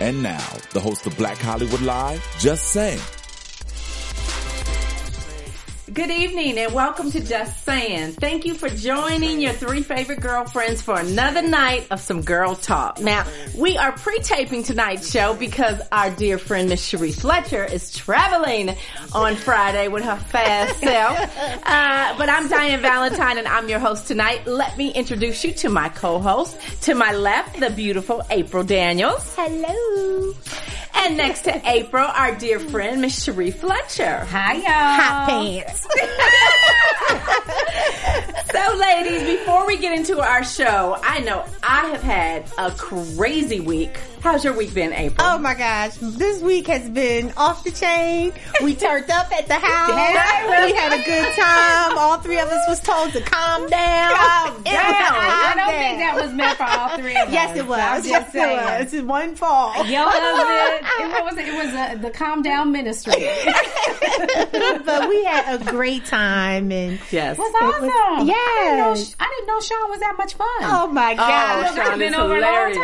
And now, the host of Black Hollywood Live, Just Saying. Good evening and welcome to Just Saying. Thank you for joining your three favorite girlfriends for another night of some girl talk. Now, we are pre-taping tonight's show because our dear friend Miss Cherie Fletcher is traveling on Friday with her fast self. Uh, but I'm Diane Valentine and I'm your host tonight. Let me introduce you to my co-host. To my left, the beautiful April Daniels. Hello. And next to April, our dear friend Miss Cherie Fletcher. Hi, y'all. Hot pants. so ladies, before we get into our show, I know I have had a crazy week. How's your week been, April? Oh my gosh, this week has been off the chain. We turned up at the house. we had a good time. All three of us was told to calm down. Calm down. I don't think that was meant for all three of us. Yes, it was. I'm just yes, saying. it was. It's one fall. Yo, it, it, what was it? It was uh, the Calm Down Ministry. but we had a great time and yes. was awesome. Yes. I didn't, know, I didn't know Sean was that much fun. Oh my Oh, gosh. Look, I've Sean been is over hilarious.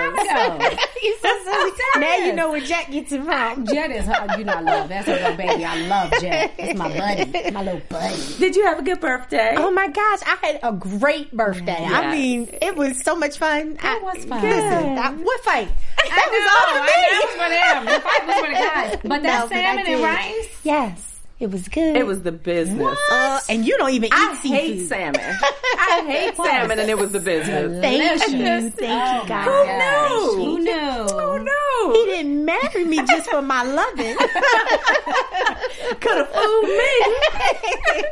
A long time ago. You so now you know where Jack gets it from. Jet is her, you know, I love. That's her little baby. I love Jet. It's my buddy, my little buddy. Did you have a good birthday? Oh my gosh, I had a great birthday. Yes. I mean, it was so much fun. It was fun. Listen, I, what fight? That I was all for me. I know, That was for them. The fight was for the guys. But that No, but salmon and rice. Yes, it was good. It was the business. Uh, and you don't even eat I hate salmon. I hate salmon, and it was the business. Thank you, Delicious. thank you, guys. Who knew? Who knew? Oh He no! didn't marry me just for my loving. Could have fooled me.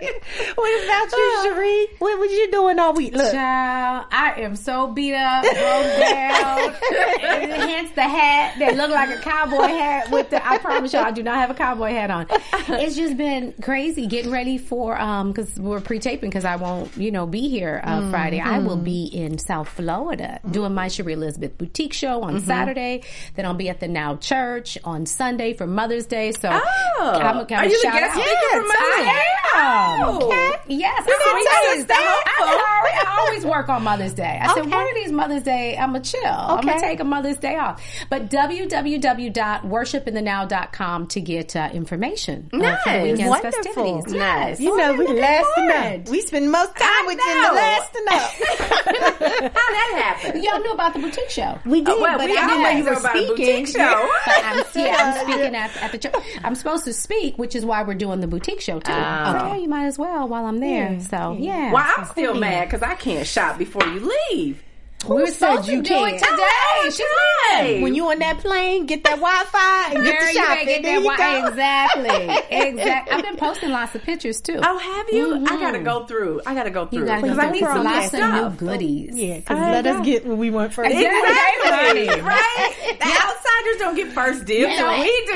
what about you, Cherie? What was you doing all week? Look, Child, I am so beat up, broke down. and hence the hat that looked like a cowboy hat with the. I promise y'all, I do not have a cowboy hat on. It's just been crazy getting ready for um because we're pre-taping because I won't you know be here uh, Friday. I will be in South Florida doing my Cherie Elizabeth boutique show on Saturday. Then I'll be at the Now Church on Sunday for Mother's Day. So Oh, I'm a, are you the guest out. speaker for Mother's I am. Oh. Yes, didn't I always. I, I, I always work on Mother's Day. I said, Okay. one of these Mother's Day, I'm gonna chill. I'm gonna take a Mother's Day off. But www.worshipinthenow.com to get uh, information uh, for the Nice. weekend's Wonderful. festivities. Nice. you know we last to know. We spend most time with you in the last to know. How that happened? Y'all knew about the boutique show. We did, Oh, well, but we I didn't know you were a speaking. show. But I'm, yeah, I'm speaking at, at the church. I'm supposed to speak, which is why we're doing the boutique show too. Ah. So yeah, you might as well while I'm there. Yeah. So yeah. Well, I'm So still mad because I can't shop before you leave. We were said you do it can't? today. Oh, She's Hey. When you on that plane, get that Wi-Fi and Girl, get the you shopping. get There that wi- Exactly. Exactly. I've been posting lots of pictures too. Oh, have you? I gotta mm-hmm. go through. I gotta go through because I need some lots new of new goodies. Yeah, because let know. us get what we want first. Exactly. right? The outsiders don't get first dibs, Yeah. so we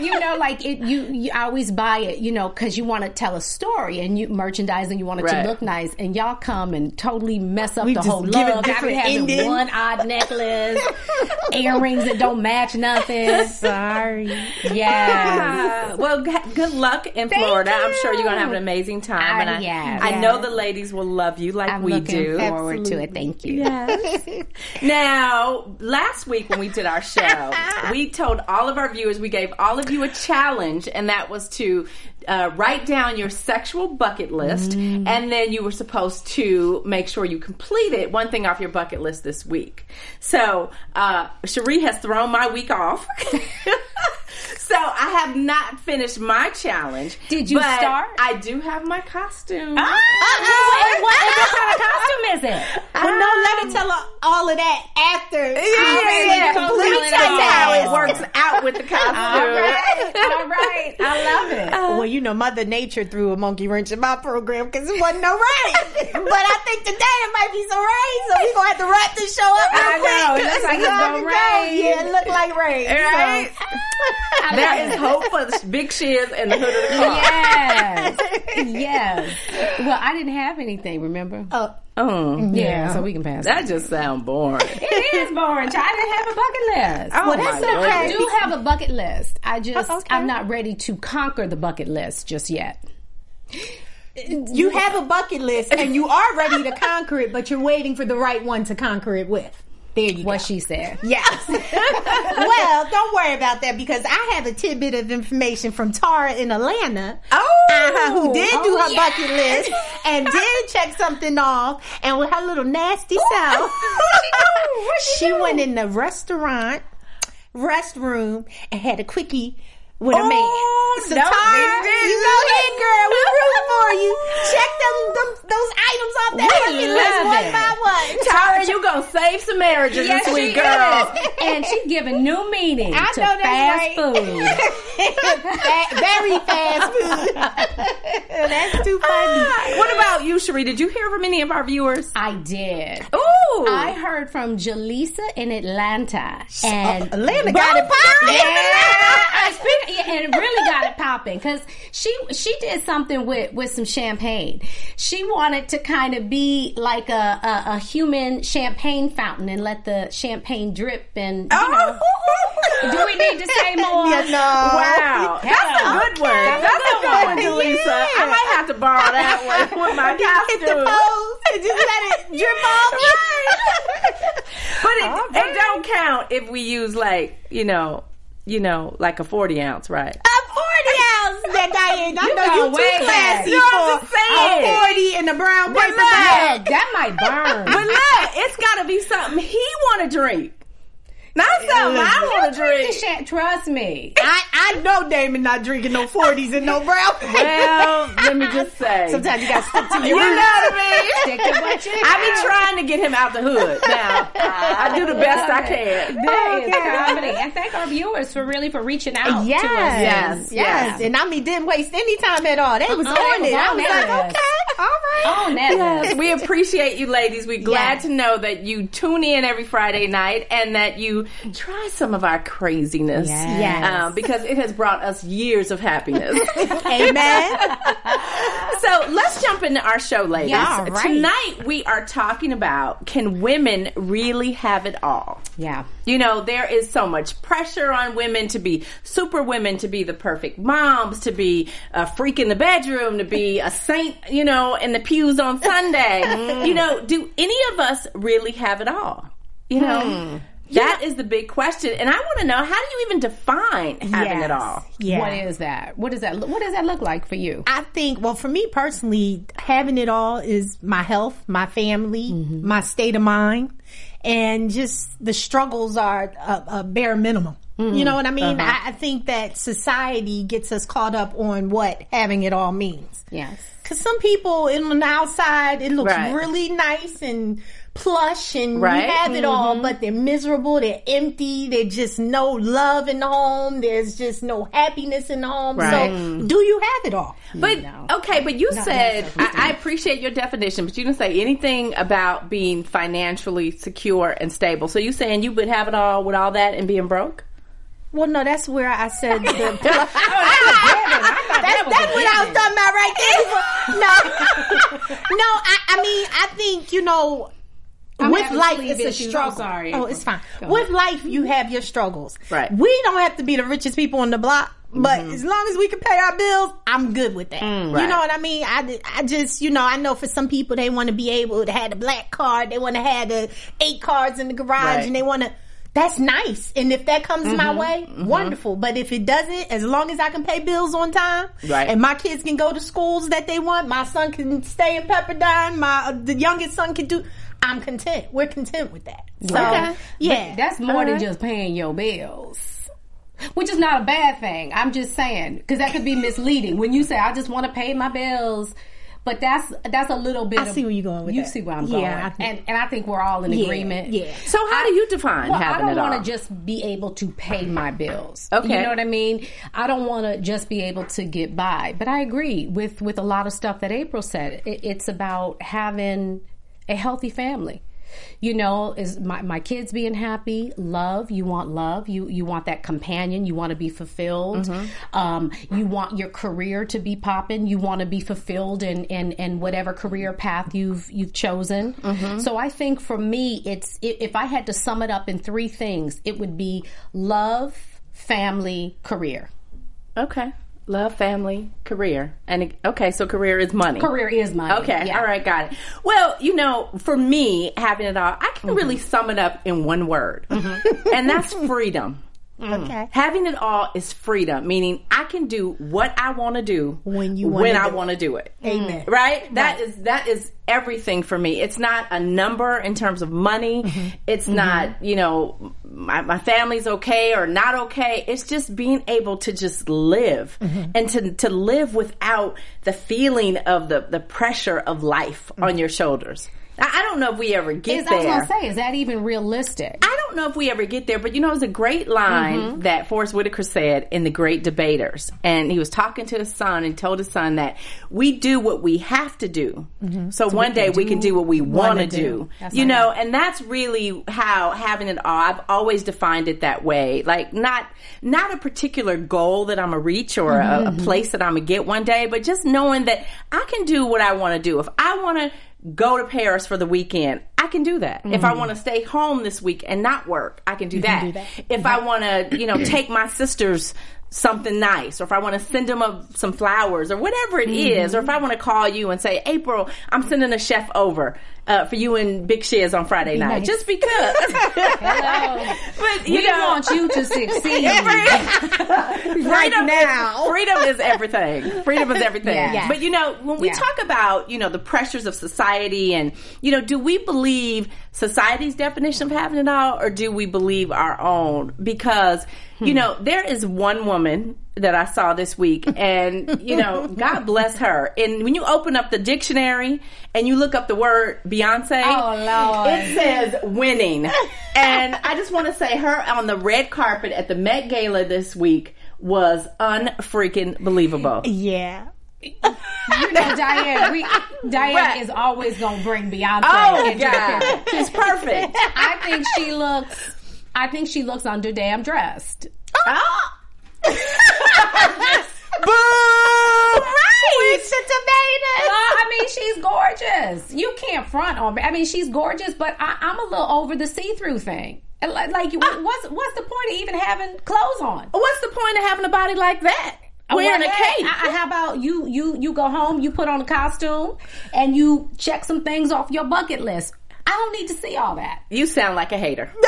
do. you know, like it, you, you always buy it, you know, because you want to tell a story and you merchandise and you want it Right. to look nice. And y'all come and totally mess up We the just whole give it look. I be different having ending. one odd necklace, earrings that don't match nothing. Sorry. Yeah. Uh, well, g- good luck in Florida. I'm sure you're gonna have an amazing time, I- and I, yeah. I Yeah. know the ladies will love you like we do. I'm we looking do. forward to it. Thank you. Now, last week when we did our show, we told all of our viewers, we gave all of you a challenge, and that was to uh, write down your sexual bucket list, Mm. and then you were supposed to make sure you completed one thing off your bucket list this week. So, uh, Cherie has thrown my week off. so, I have not finished my challenge. Did you but start? I do have my costume. Ah, what, what, what kind of costume is it? Well, no, let her tell her all of that after. Yeah, yeah, yeah. complete Let me tell you how it it works out with the costume. All right. All right. I love it. Well, you know, Mother Nature threw a monkey wrench in my program because it wasn't no rain. but I think today it might be some rain, so we're gonna have to wrap this show up real I quick. know. Let's like it's long gonna ago, rain. Yeah, it looked like rain. Right? So. There is hope for the big shiz in the hood of the car. Yes. yes. Well, I didn't have anything, remember? Oh, Mm. yeah, so we can pass. That just sounds boring. It is boring. child. I didn't have a bucket list. Oh, Well, that's my okay. I do have a bucket list. I just Oh, okay. I'm not ready to conquer the bucket list just yet. you have a bucket list and you are ready to conquer it, but you're waiting for the right one to conquer it with. There you What go. she said. Yes. well, don't worry about that because I have a tidbit of information from Tara in Atlanta. Oh! uh-huh, who did do Oh, her yeah. bucket list and did check something off, and with her little nasty self, she went in the restaurant restroom and had a quickie with a Oh, man. So no, Tara, you go ahead, girl. We for you. Check them, them those items off that We bucket list one it. by one. Tara, you gonna save some marriages Yes, this week, girl. is. And she's giving new meaning I to know fast right. food. Very fast food. That's too funny. Ah. What about you, Cherie? Did you hear from any of our viewers? I did. Ooh, I heard from Jaleesa in Atlanta, oh, and Atlanta got it popping. Yeah, yeah, and really got it popping because she she did something with with some champagne. She wanted to kind of be like a, a a human champagne fountain and let the champagne drip and you oh. know. Do we need to say more? Yeah, no. Wow, that's a Hello. good one. That's a That's a good one. Jaleesa. Yeah. I might have to borrow that one with my Hit the costume. pose and just let it drip off. But it, oh, it don't count if we use like you know, you know, like a forty ounce, right? A 40 ounce that Diane. I You know you too way back. classy No, I'm for just saying. a 40 in a brown paper bag. That might burn. But look, it's got to be something he want to drink, not something I want to drink. You shan't trust me. I, I know Damon not drinking no 40s and no brown paper. Well, let me just say, Sometimes you gotta stick to you your know roots. what I mean. Stick to what you I be trying to get him out the hood. Now I do the best I can. That is comedy. And thank our viewers for really for reaching out Yes, to us. Yes, yes, yes. And I mean, didn't waste any time at all. They was Uh-uh, on it. I was that like, okay, all right. On that Yes, we appreciate you ladies. We're glad Yes. to know that you tune in every Friday night and that you try some of our craziness. Yes. Yes. Um, because it has brought us years of happiness. Amen. so let's jump into our show, ladies. Yeah, right. Tonight we are talking about can women really have it all? Yeah. You know, there is so much pressure on women to be super women, to be the perfect moms, to be a freak in the bedroom, to be a saint, you know, in the pews on Sunday. you know, do any of us really have it all? You know, that is the big question. And I want to know how do you even define having it all? Yeah. What is that? What does that look, what does that look like for you? I think, well, for me personally, having it all is my health, my family, mm-hmm. my state of mind, and just the struggles are a, a bare minimum. You know mm-hmm. what I mean? Uh-huh. I, I think that society gets us caught up on what having it all means. Yes. Cause some people in on the outside, it looks Right. really nice and plush and Right. you have it all, mm-hmm. but they're miserable, they're empty, there's just no love in the home, there's just no happiness in the home. Right. So do you have it all? Mm. But No. okay, but you Not said. I, I appreciate your definition, but you didn't say anything about being financially secure and stable. So you saying you would have it all with all that and being broke? Well, no, that's where I said the. Oh, that's that's what I was talking about right there. No, no, I, I mean, I think you know. I'm with life, it's a issues. Struggle. sorry. Oh, it's fine. Go With life, you have your struggles. Right. We don't have to be the richest people on the block, but mm-hmm. as long as we can pay our bills, I'm good with that. Mm, you right. know what I mean? I, I just, you know, I know for some people they want to be able to have the black card, they want to have the eight cards in the garage, Right. and they want to. That's nice, and if that comes my mm-hmm. way, mm-hmm. wonderful. But if it doesn't, as long as I can pay bills on time, Right. and my kids can go to schools that they want, my son can stay in Pepperdine, my the youngest son can do. I'm content. We're content with that. So Okay. yeah, That's more than uh-huh. just paying your bills. Which is not a bad thing. I'm just saying because that could be misleading when you say I just want to pay my bills. But that's that's a little bit. I of- see where you're going with You that. see where I'm Yeah, going, I and and I think we're all in Yeah, agreement. yeah. So how do you define Well, having I don't want to just be able to pay my bills. Okay. you know what I mean. I don't want to just be able to get by. But I agree with with a lot of stuff that April said. It, it's about having a healthy family. You know, is my, my kids being happy, love, you want love, you you want that companion, you want to be fulfilled. Um, you want your career to be popping, you want to be fulfilled in, in, in whatever career path you've you've chosen. So I think for me it's if I had to sum it up in three things, it would be love, family, career. Okay. Love, family, career. And okay, so career is money. Career is money. Okay, Yeah. all right, got it. Well, you know, for me, having it all, I can mm-hmm. really sum it up in one word, mm-hmm. and that's freedom. Okay. Having it all is freedom, meaning I can do what I want to do When you when I want to do it. Amen. Right? That is that is everything for me. It's not a number in terms of money. Mm-hmm. It's not, you know, my, my family's okay or not okay. It's just being able to just live Mm-hmm. and to to live without the feeling of the the pressure of life Mm-hmm. on your shoulders. I, don't know if we ever get Is, I was there. gonna say, is that even realistic? I don't know if we ever get there, but you know, it was a great line Mm-hmm. that Forest Whitaker said in The Great Debaters. And he was talking to his son and told his son that we do what we have to do. So, one day we can do what we want to do. do. You right. know, and that's really how having it all, I've always defined it that way. Like, not, not a particular goal that I'm a reach or a, a place that I'm gonna get one day, but just knowing that I can do what I want to do. If I want to go to Paris for the weekend, I can do that. If I want to stay home this week and not work, I can do, that. do that. If I want to, you know, take my sisters something nice, or if I want to send them a, some flowers, or whatever it is, or if I want to call you and say, April, I'm sending a chef over uh, for you and Big Shiz on Friday night, nice. just because. But you we know, want you to succeed. freedom now. Is, freedom is everything. Freedom is everything. Yeah. But you know, when we Yeah. talk about, you know, the pressures of society and, you know, do we believe society's definition of having it all or do we believe our own? Because, you know, there is one woman that I saw this week and, you know, God bless her. And when you open up the dictionary and you look up the word Beyonce, Oh, it says winning. and I just want to say her on the red carpet at the Met Gala this week was unfreaking believable. Yeah. You know, Diane, we, Diane Right. is always gonna bring Beyonce Oh God, she's perfect. I think she looks. I think she looks under damn dressed. Ah. Boo! Right. the tomatoes. Well, I mean, she's gorgeous. You can't front on me. I mean, she's gorgeous, but I, I'm a little over the see-through thing. Like, like ah. what's what's the point of even having clothes on? What's the point of having a body like that? Oh, Wearing a cape. I- I- how about you? You you go home, you put on a costume, and you check some things off your bucket list. I don't need to see all that. you sound like a hater.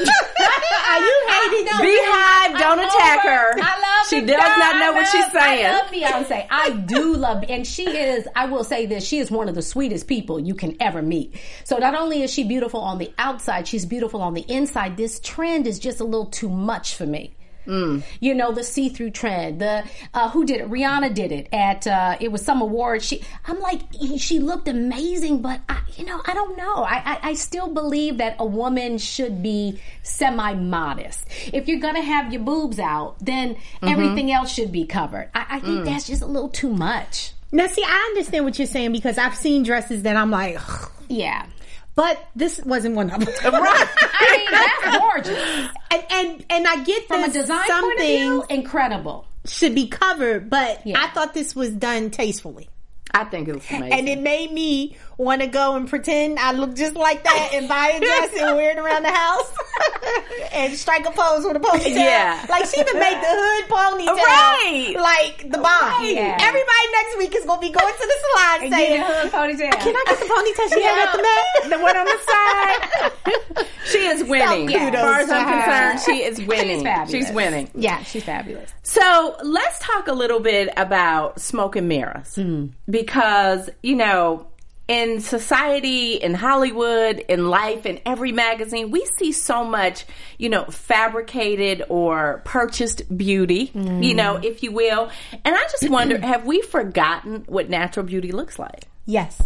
Are you hating? Beyhive, don't I'm attack over- her. I love She does girl. not know what she's saying. I love Beyonce. I do love, and she is. I will say this: she is one of the sweetest people you can ever meet. So not only is she beautiful on the outside, she's beautiful on the inside. This trend is just a little too much for me. You know the see-through trend. The uh, who did it? Rihanna did it at. Uh, it was some award. She. I'm like, she looked amazing, but I, you know, I don't know. I, I I still believe that a woman should be semi-modest. If you're gonna have your boobs out, then everything else should be covered. I, I think that's just a little too much. Now, see, I understand what you're saying because I've seen dresses that I'm like, Yeah. But this wasn't one of them. Right. I mean, that's gorgeous. and and and I get From a design some point of view, incredible. should be covered, but Yeah. I thought this was done tastefully. I think it was amazing. And it made me want to go and pretend I look just like that and buy a dress and wear it around the house and strike a pose with a ponytail. Yeah. Like she even made the hood ponytail. Right. Like the bomb. Yeah. Everybody next week is going to be going to the salon and saying, hood ponytail. can I get the ponytail she had at the Met? the one on the side. she is winning. Some As far as I'm concerned, she is winning. She's fabulous. She's winning. Yeah. She's fabulous. So let's talk a little bit about smoke and mirrors. Hmm. Because, you know, in society, in Hollywood, in life, in every magazine, we see so much, you know, fabricated or purchased beauty, you know, mm. if you will. And I just wonder, have we forgotten what natural beauty looks like? Yes.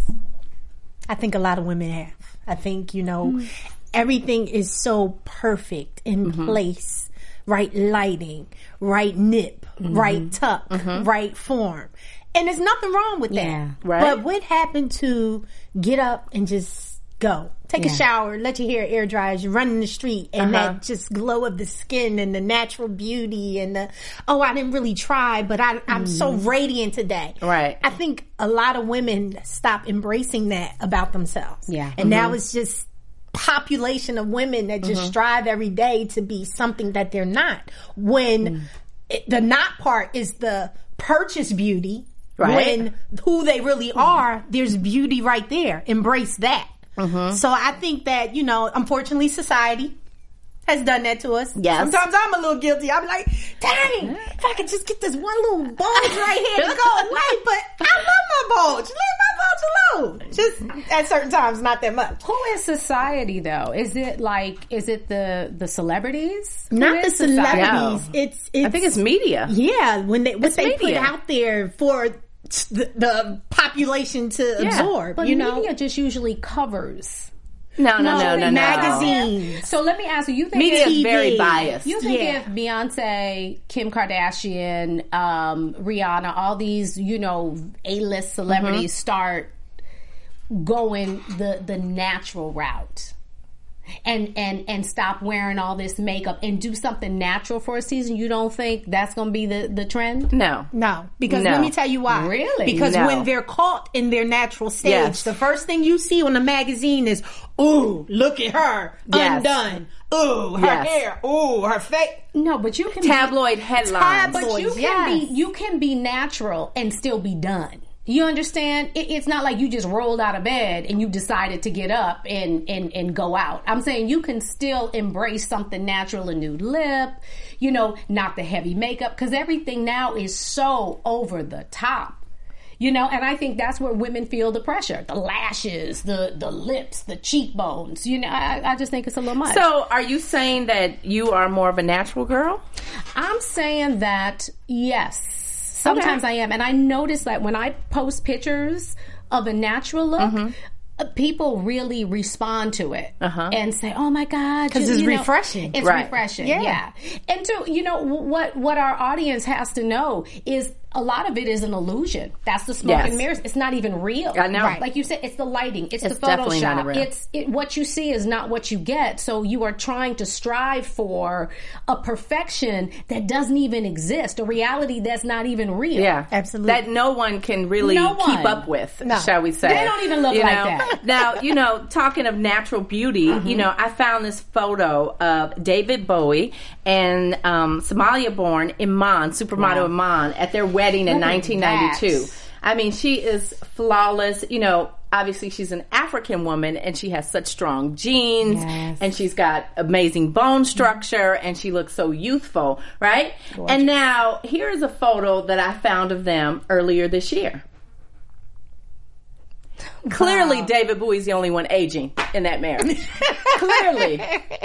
I think a lot of women have. I think, you know, mm. everything is so perfect in mm-hmm. place. Right lighting, right nip, right mm-hmm. tuck, mm-hmm. right form. And there's nothing wrong with that. Yeah. Right. But what happened to get up and just go. Take a shower, let your hair air dry as you run in the street, and Uh-huh. that just glow of the skin and the natural beauty and the oh, I didn't really try, but I, I'm so mm-hmm. radiant today. Right. I think a lot of women stop embracing that about themselves. Yeah. and now mm-hmm. it's just population of women that just mm-hmm. strive every day to be something that they're not. When mm. it, the not part is the purchase beauty. Right. When who they really are, there's beauty right there. Embrace that. Mm-hmm. So I think that, you know, unfortunately society has done that to us. Yes. Sometimes I'm a little guilty. I'm like, dang, if I could just get this one little bulge right here to go away, but I love my bulge. Leave my bulge alone. Just at certain times, not that much. Who is society though? Is it like is it the the celebrities? Who Not the is society? celebrities. It's, it's I think it's media. yeah when they what It's they put out there for the, the population to absorb. But you know, media just usually covers. No, no, no, no, no. magazines. So let me ask you: You think Media is very biased. you think Yeah. if Beyonce, Kim Kardashian, um, Rihanna, all these you know A list celebrities Mm-hmm. start going the the natural route? And, and and stop wearing all this makeup and do something natural for a season. You don't think that's going to be the the trend? no. No, because No. let me tell you why. Really? Because No. when they're caught in their natural stage, Yes. the first thing you see on the magazine is, "Ooh, look at her, Yes. undone. Ooh, her Yes. hair. Ooh, her face." No, but you can be- Tabloid headlines. But you can Yes. be you can be natural and still be done. You understand? It, it's not like you just rolled out of bed and you decided to get up and, and and go out. I'm saying you can still embrace something natural, a nude lip, you know, not the heavy makeup, because everything now is so over the top. You know, and I think that's where women feel the pressure: the lashes, the the lips, the cheekbones. You know, I, I just think it's a little much. So, are you saying that you are more of a natural girl? I'm saying that yes. Sometimes I am, and I notice that when I post pictures of a natural look. Mm-hmm. uh, People really respond to it and say, "Oh my god!" 'Cause you- it's you know, refreshing. It's Right. refreshing, Yeah. yeah. And to you know what what our audience has to know is a lot of it is an illusion. That's the smoke Yes. and mirrors. It's not even real. I know. Right. Like you said, it's the lighting. It's, It's the definitely not Photoshop. real. It's it, what you see is not what you get. So you are trying to strive for a perfection that doesn't even exist, a reality that's not even real. Yeah, Absolutely. That no one can really No keep up with, No. shall we say? They don't even look You like know? that. Now, you know, talking of natural beauty, you know, I found this photo of David Bowie and um, Somalia-born Iman, supermodel Iman, at their wedding in 1992. that. I mean, she is flawless. You know, obviously she's an African woman and she has such strong genes Yes. and she's got amazing bone structure and she looks so youthful, right? And now here is a photo that I found of them earlier this year. Clearly, David Bowie's the only one aging in that marriage. Clearly,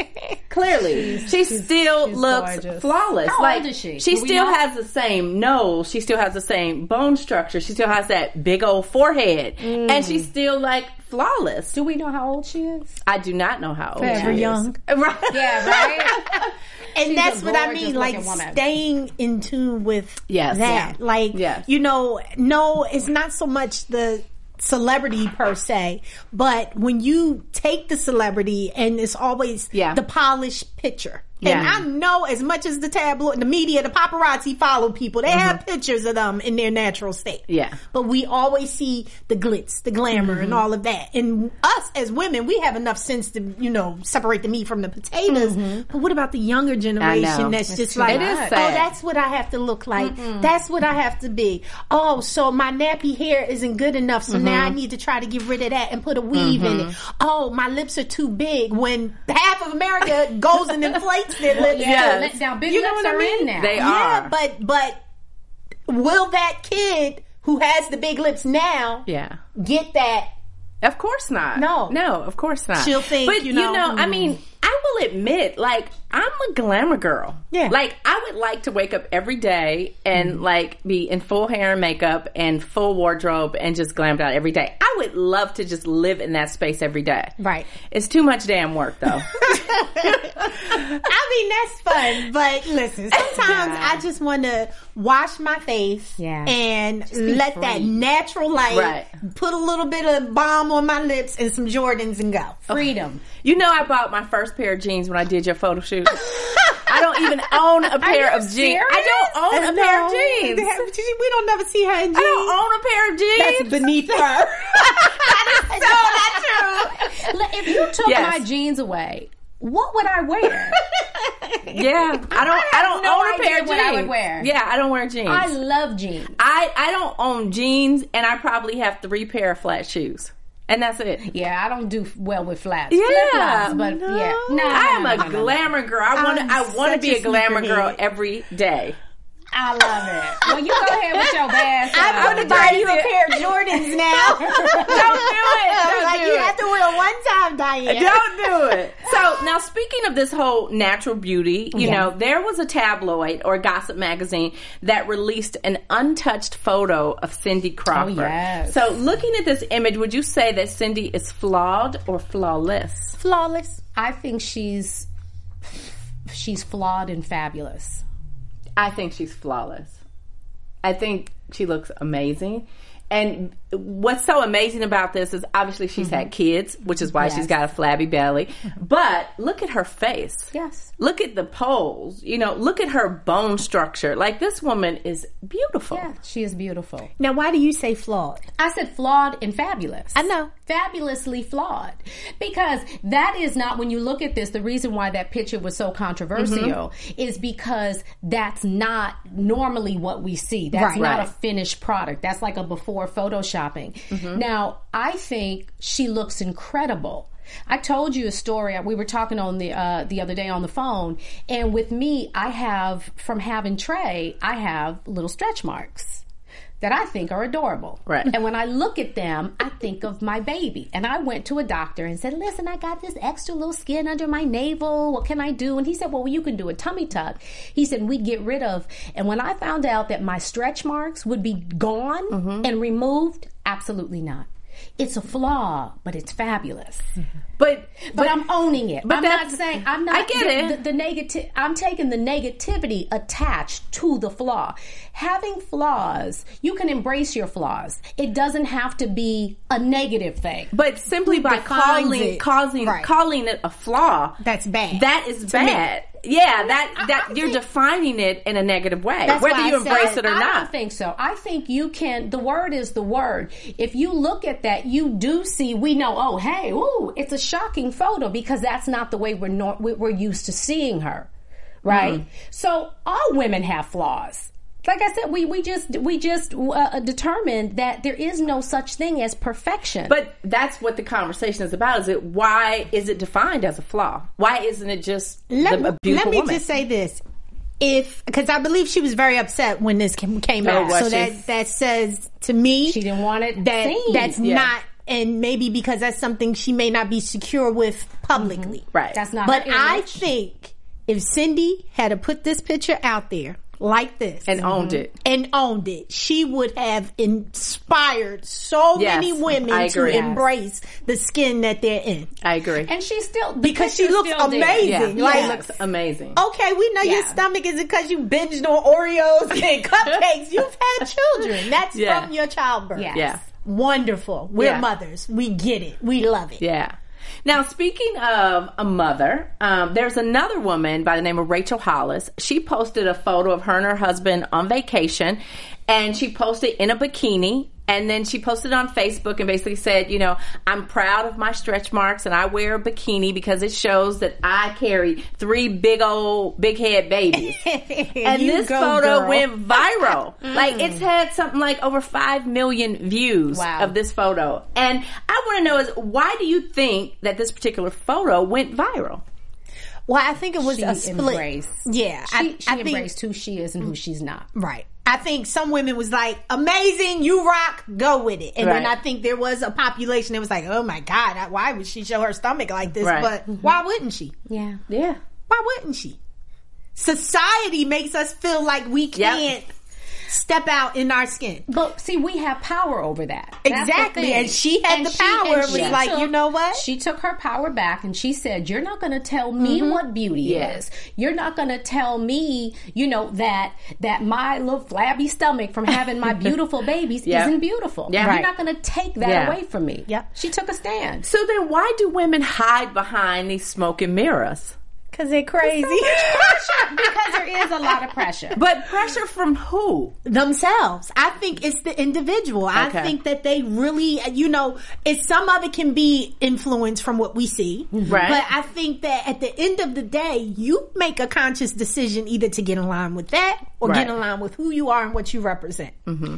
clearly, she still looks gorgeous. flawless. How like old is she? she Do still has the same nose. She still has the same bone structure. She still has that big old forehead, and Mm. she's still like flawless. Do we know how old she is? I do not know how old Forever she is. young. Right? Yeah, right. and She's that's what I mean, like woman. staying in tune with Yes. that. Yeah. Like, Yes. you know, no, it's not so much the celebrity per se, but when you take the celebrity and it's always Yeah. the polished picture. Yeah. And I know as much as the tabloid, the media, the paparazzi follow people, they have pictures of them in their natural state. Mm-hmm. Yeah. But we always see the glitz, the glamour, Mm-hmm. and all of that. And us as women, we have enough sense to, you know, separate the meat from the potatoes. But what about the younger generation Mm-hmm. that's just like. Oh, that's what I have to look like. That's what I have to be. Oh, so my nappy hair isn't good enough, so now I Mm-hmm. need to try to get rid of that and put a weave in it. Oh, my lips are too big when half of America goes and inflates their lips. Yeah, Yes. let- now big You know lips what I mean? in now. They Yeah, are. but but will that kid who has the big lips now Yeah. get that? Of course not. No. no, of course not. She'll think, but you know, I mm. mean, I will admit, like, I'm a glamour girl. Yeah. like I would like to wake up every day and mm-hmm. like be in full hair and makeup and full wardrobe and just glammed out every day. I would love to just live in that space every day. Right. It's too much damn work, though. I mean, that's fun, but listen, sometimes I just want to wash my face Yeah. and let that natural light Right. put a little bit of balm on my lips and some Jordans and go. Freedom. You know, I bought my first pair of jeans when I did your photo shoot. I don't even own a pair you of jeans. I don't own a pair of jeans. have- We don't never see her in jeans. I don't own a pair of jeans. That's beneath her. so not true. If you took Yes. my jeans away, what would I wear? Yeah, I don't. I, don't no own a pair of jeans. what I would wear. Yeah, I don't wear jeans. I love jeans. I I don't own jeans, and I probably have three pair of flat shoes, and that's it. Yeah, I don't do well with flats. Yeah, but no. yeah, no, I am no, a no, glamour girl. I want to. I'm want to be a glamour girl every day. I love it. Well, you go ahead with your bad side. I'm going to buy you a pair of Jordans now. Don't do it. Don't like do you it. have to wear one time, Diane. Don't do it. So now, speaking of this whole natural beauty, you Yeah. know, there was a tabloid or gossip magazine that released an untouched photo of Cindy oh, Crawford. yes. So, looking at this image, would you say that Cindy is flawed or flawless? Flawless. I think she's she's flawed and fabulous. I think she's flawless. I think she looks amazing. And what's so amazing about this is obviously she's had kids, which is why Yes. she's got a flabby belly. But look at her face. Yes. Look at the pose. You know, look at her bone structure. Like this woman is beautiful. Yeah, she is beautiful. Now, why do you say flawed? I said flawed and fabulous. I know. Fabulously flawed. Because that is not, when you look at this, the reason why that picture was so controversial Mm-hmm. is because that's not normally what we see. That's Right. not Right. a finished product. That's like a before photoshopping. Mm-hmm. Now, I think she looks incredible. I told you a story. We were talking on the uh, the other day on the phone, and with me, I have from having Trey, I have little stretch marks that I think are adorable. Right. And when I look at them, I think of my baby. And I went to a doctor and said, "Listen, I got this extra little skin under my navel. What can I do?" And he said, "Well, you can do a tummy tuck." He said, "We'd get rid of." And when I found out that my stretch marks would be gone Mm-hmm. and removed, absolutely not. It's a flaw, but it's fabulous. But But I'm owning it. but I'm not saying I'm not. I get the, it. The, the negative. I'm taking the negativity attached to the flaw. Having flaws, you can embrace your flaws. It doesn't have to be a negative thing. but simply by calling it? causing Right. calling it a flaw, That's bad. that is To me. bad. Yeah, that that I you're think- defining it in a negative way, whether you I said- embrace it or not. I don't think so. I think you can. The word is the word. If you look at that, you do see. We know. Oh, hey, ooh, it's a shocking photo because that's not the way we're nor- we- we're used to seeing her, right? Mm-hmm. So all women have flaws. Like I said, we we just we just uh, determined that there is no such thing as perfection. But that's what the conversation is about. Is it why is it defined as a flaw? Why isn't it just let, the, a beautiful let me woman? just say this. If because I believe she was very upset when this came, came Oh, out, was so she? that that says to me she didn't want it that seen. that's Yeah. not, and maybe because that's something she may not be secure with publicly. Mm-hmm. right. That's not. But her I think if Cindy had to put this picture out there like this and mm-hmm. owned it. and owned it, she would have inspired so Yes, many women to agree. embrace the skin that they're in. I agree. and she still Because she looks amazing. yeah, like- she looks amazing. Okay, we know your stomach isn't because you binged on Oreos and cupcakes. You've had children. That's Yeah. from your childbirth. Yes. Yeah. Wonderful. We're Yeah. mothers. We get it. We love it. Yeah. Now, speaking of a mother, um, there's another woman by the name of Rachel Hollis. She posted a photo of her and her husband on vacation, and she posted in a bikini. And then she posted on Facebook and basically said, you know, I'm proud of my stretch marks and I wear a bikini because it shows that I carry three big old, big head babies. and You this go, photo girl. went viral. Mm. like it's had something like over five million views Wow. of this photo. And I want to know is why do you think that this particular photo went viral? Well, I think it was She a split. embraced. Yeah, She, I, she I think embraced who she is and who she's not. right. I think some women was like, "Amazing, you rock, go with it." And then I think there was a population that was like, "Oh my god, why would she show her stomach like this?" Right. But mm-hmm. why wouldn't she? Yeah. Yeah. Why wouldn't she? Society makes us feel like we can't step out in our skin. But see, we have power over that. That's Exactly, and she had the power. and It was like, you know what? She took her power back and she said, "You're not going to tell me Mm-hmm. what beauty Yeah. is. You're not going to tell me, you know, that that my little flabby stomach from having my beautiful babies Yeah. isn't beautiful. Yeah. You're not going to take that Yeah. away from me." Yep. She took a stand. So then why do women hide behind these smoke and mirrors? Because they're crazy. because there is a lot of pressure. But pressure from who? themselves. I think it's the individual. I think that they really, you know, it's some of it can be influenced from what we see. Right. But I think that at the end of the day, you make a conscious decision either to get in line with that or Right. get in line with who you are and what you represent. Mm-hmm.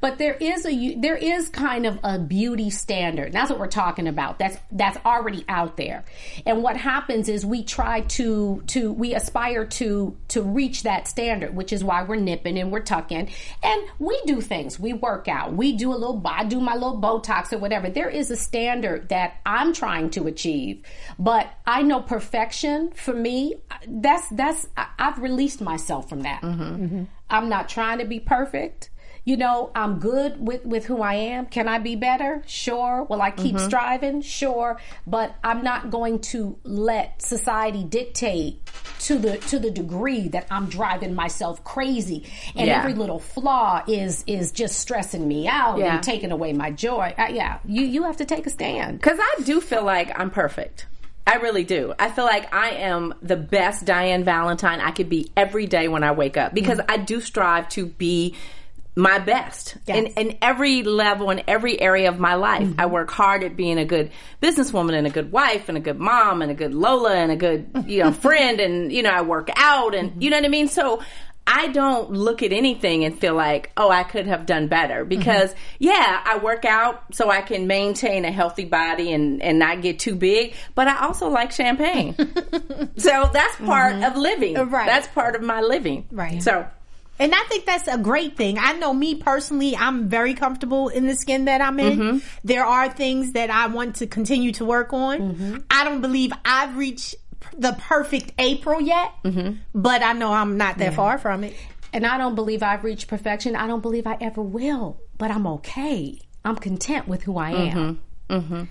But there is a there is kind of a beauty standard. That's what we're talking about. That's that's already out there. And what happens is we try to to we aspire to to reach that standard, which is why we're nipping and we're tucking. And we do things. We work out. We do a little I do my little Botox or whatever. There is a standard that I'm trying to achieve. But I know perfection for me, that's that's I've released myself from that. Mm-hmm. Mm-hmm. I'm not trying to be perfect. You know, I'm good with with who I am. Can I be better? Sure. Will I keep striving? Sure. But I'm not going to let society dictate to the to the degree that I'm driving myself crazy and Yeah. every little flaw is is just stressing me out Yeah. and taking away my joy. Uh, yeah, you you have to take a stand. Because I do feel like I'm perfect. I really do. I feel like I am the best Diane Valentine I could be every day when I wake up because I do strive to be my best in, Yes. in every level, in every area of my life. Mm-hmm. I work hard at being a good businesswoman and a good wife and a good mom and a good Lola and a good, you know, friend. And, you know, I work out and, mm-hmm. you know what I mean? So, I don't look at anything and feel like, oh, I could have done better because mm-hmm. yeah, I work out so I can maintain a healthy body and, and not get too big, but I also like champagne. so that's part of living. Right. That's part of my living. Right. So And I think that's a great thing. I know me personally, I'm very comfortable in the skin that I'm in. Mm-hmm. There are things that I want to continue to work on. Mm-hmm. I don't believe I've reached the perfect April yet, Mm-hmm. but I know I'm not that far from it. And I don't believe I've reached perfection. I don't believe I ever will, but I'm okay. I'm content with who I am.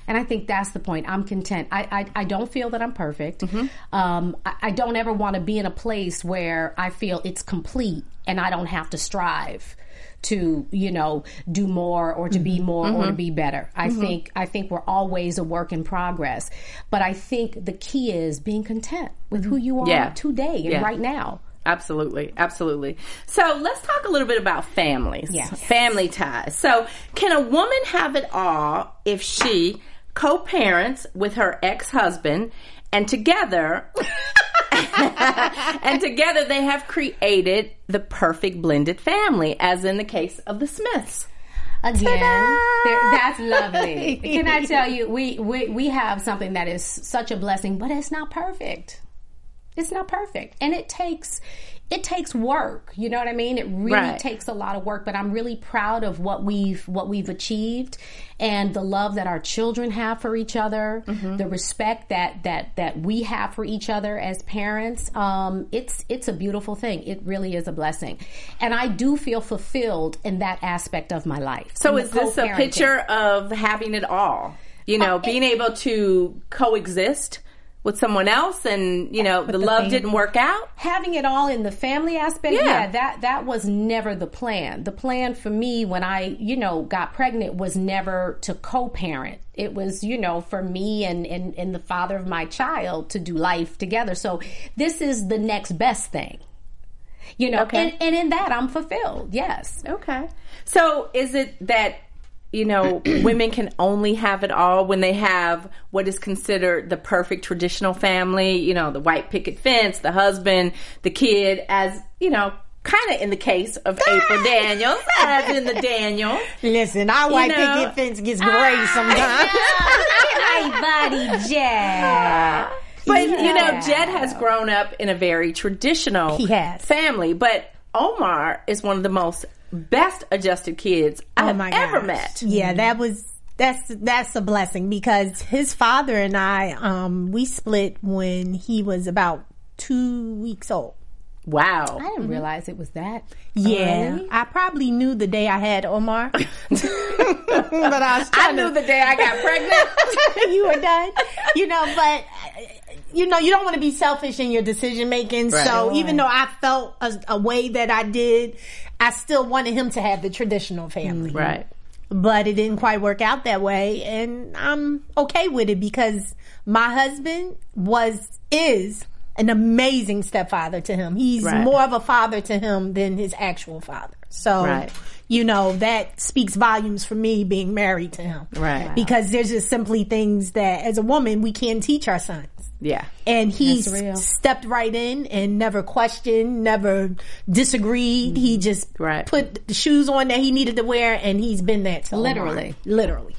And I think that's the point. I'm content. I, I, I don't feel that I'm perfect. Um, I, I don't ever want to be in a place where I feel it's complete and I don't have to strive to you know do more or to be mm-hmm. more or to mm-hmm. be better i mm-hmm. think i think we're always a work in progress but i think the key is being content with who you are Yeah. today and Yeah. right now Absolutely, absolutely. So let's talk a little bit about families. Yes. Family ties. So can a woman have it all if she co-parents with her ex-husband and together and together they have created the perfect blended family as in the case of the Smiths. Again, that's lovely. Can I tell you, we, we we have something that is such a blessing, but it's not perfect. It's not perfect, and it takes it takes work. You know what I mean? It really Right. takes a lot of work. But I'm really proud of what we've what we've achieved, and the love that our children have for each other, Mm-hmm. the respect that that that we have for each other as parents. Um, it's it's a beautiful thing. It really is a blessing, and I do feel fulfilled in that aspect of my life. So is this a picture of having it all? You know, being able to coexist with someone else and, you know, the, the love didn't work out? having it all in the family aspect Yeah. yeah. that that was never the plan the plan for me when i you know got pregnant was never to co-parent it was you know for me and and, and the father of my child to do life together so this is the next best thing you know Okay. and, and in that i'm fulfilled yes Okay. So is it that you know women can only have it all when they have what is considered the perfect traditional family? You know, the white picket fence, the husband, the kid, as you know. Kind of in the case of April Daniels, as in the Daniels. Listen, our white know- picket fence gets gray sometimes. my buddy Jed. But you know, Jed has grown up in a very traditional family. But Omar is one of the most best adjusted kids Oh I've my ever gosh. met. Yeah, that was that's that's a blessing because his father and I um we split when he was about two weeks old. Wow. I didn't realize it was that. Yeah, early. I probably knew the day I had Omar, but I was I knew to, the day I got pregnant. you were done. You know, but you know, you don't want to be selfish in your decision making. Right. So even though I felt a, a way that I did, I still wanted him to have the traditional family. Mm-hmm. right. But it didn't quite work out that way, and I'm okay with it because my husband was is an amazing stepfather to him. He's Right. more of a father to him than his actual father. So, Right. you know, that speaks volumes for me being married to him. Right. Because there's just simply things that as a woman we can teach our sons. Yeah. And he stepped right in and never questioned, never disagreed. Mm-hmm. He just Right. put the shoes on that he needed to wear, and he's been that till Literally. literally.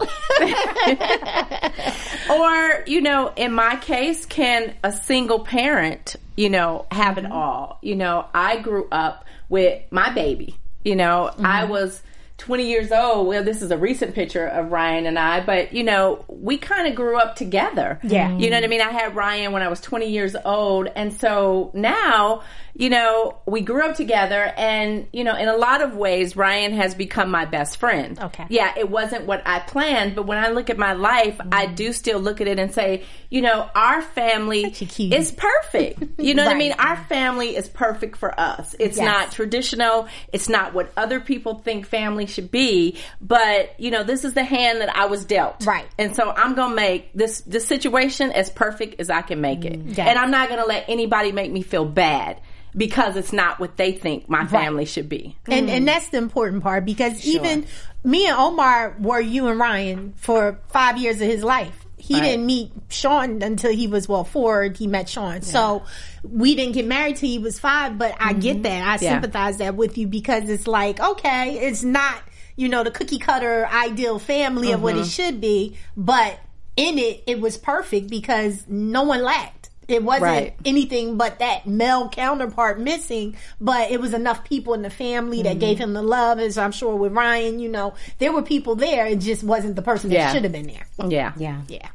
Or, you know, in my case, can a single parent, you know, have it mm-hmm. all? You know, I grew up with my baby. You know, I mm-hmm. was 20 years old. Well, this is a recent picture of Ryan and I, but, you know, we kind of grew up together. Yeah. You know what I mean? I had Ryan when I was 20 years old. And so now, you know, we grew up together and, you know, in a lot of ways, Ryan has become my best friend. Okay. Yeah, it wasn't what I planned, but when I look at my life, I mm-hmm. do still look at it and say, you know, our family Such a cutie. is perfect. You know what I mean? Our family is perfect for us. It's Yes. not traditional. It's not what other people think family should be, but you know, this is the hand that I was dealt. Right. And so I'm going to make this this situation as perfect as I can make it. Yes. And I'm not going to let anybody make me feel bad because it's not what they think my family should be. And and mm. that's the important part because even me and Omar were you and Ryan for five years of his life. He Right. didn't meet Sean until he was well four. He met Sean, so we didn't get married till he was five. But I get mm-hmm. that. I Yeah. sympathize that with you because it's like okay, it's not you know the cookie cutter ideal family of what it mm-hmm. should be, but in it it was perfect because no one lacked. It wasn't Right. anything but that male counterpart missing, but it was enough people in the family that gave mm-hmm. him the love. As I'm sure with Ryan, you know, there were people there. It just wasn't the person that should have been there. Yeah. Yeah. Yeah.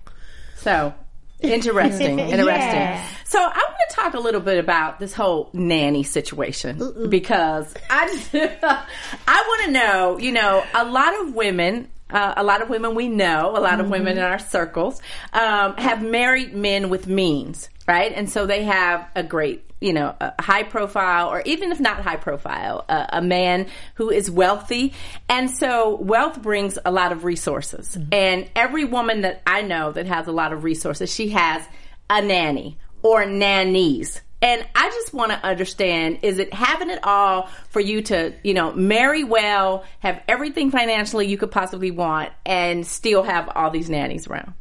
So interesting, interesting. Yeah. So I want to talk a little bit about this whole nanny situation because I I want to know. You know, a lot of women. Uh, a lot of women we know, a lot of women in our circles, um, have married men with means, right? And so they have a great, you know, a high profile, or even if not high profile, a, a man who is wealthy. And so wealth brings a lot of resources. Mm-hmm. And every woman that I know that has a lot of resources, she has a nanny or nannies. And I just want to understand is it having it all for you to, you know, marry well, have everything financially you could possibly want, and still have all these nannies around?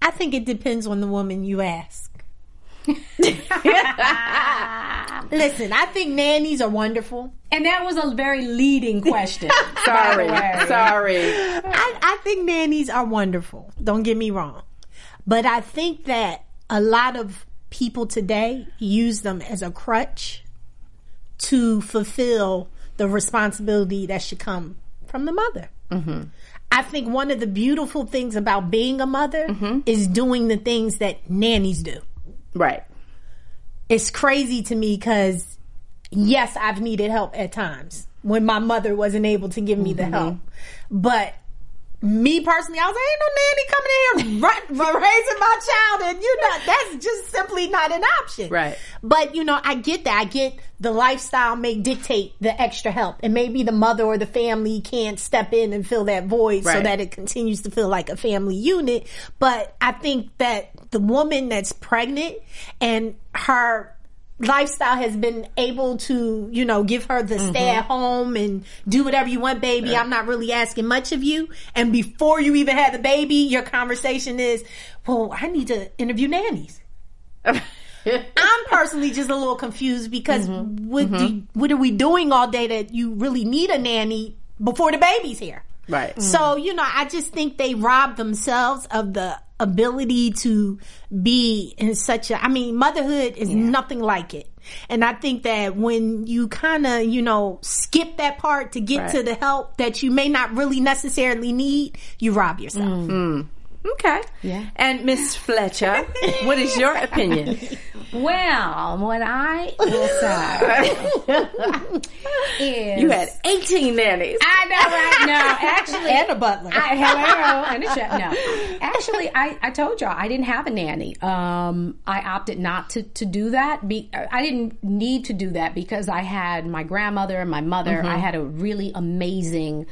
I think it depends on the woman you ask. Listen, I think nannies are wonderful. And that was a very leading question. Sorry. Sorry. I, I think nannies are wonderful. Don't get me wrong. But I think that a lot of people today use them as a crutch to fulfill the responsibility that should come from the mother. Mm-hmm. I think one of the beautiful things about being a mother mm-hmm. is doing the things that nannies do. Right. It's crazy to me because yes, I've needed help at times when my mother wasn't able to give me the mm-hmm. help. But me personally, I was like, ain't no nanny coming in here run, raising my child, and you know that's just simply not an option. Right. But you know, I get that. I get the lifestyle may dictate the extra help, and maybe the mother or the family can't step in and fill that void so that it continues to feel like a family unit. But I think that the woman that's pregnant and her lifestyle has been able to, you know, give her the stay mm-hmm. at home and do whatever you want, baby. I'm not really asking much of you. And before you even had the baby, your conversation is, well, I need to interview nannies. I'm personally just a little confused because mm-hmm. what do, mm-hmm. what are we doing all day that you really need a nanny before the baby's here? Right. So, you know, I just think they rob themselves of the ability to be in such a, I mean, motherhood is nothing like it. And I think that when you kind of, you know, skip that part to get Right. to the help that you may not really necessarily need, you rob yourself. Mm. Mm. Okay. Yeah. And Miss Fletcher, what is your opinion? Well, what I will say is You had 18 nannies. I know, right? No, actually, and a butler. I, hello, and a chef. No, actually, I, I told y'all I didn't have a nanny. Um, I opted not to, to do that. Be, I didn't need to do that because I had my grandmother and my mother. I had a really amazing.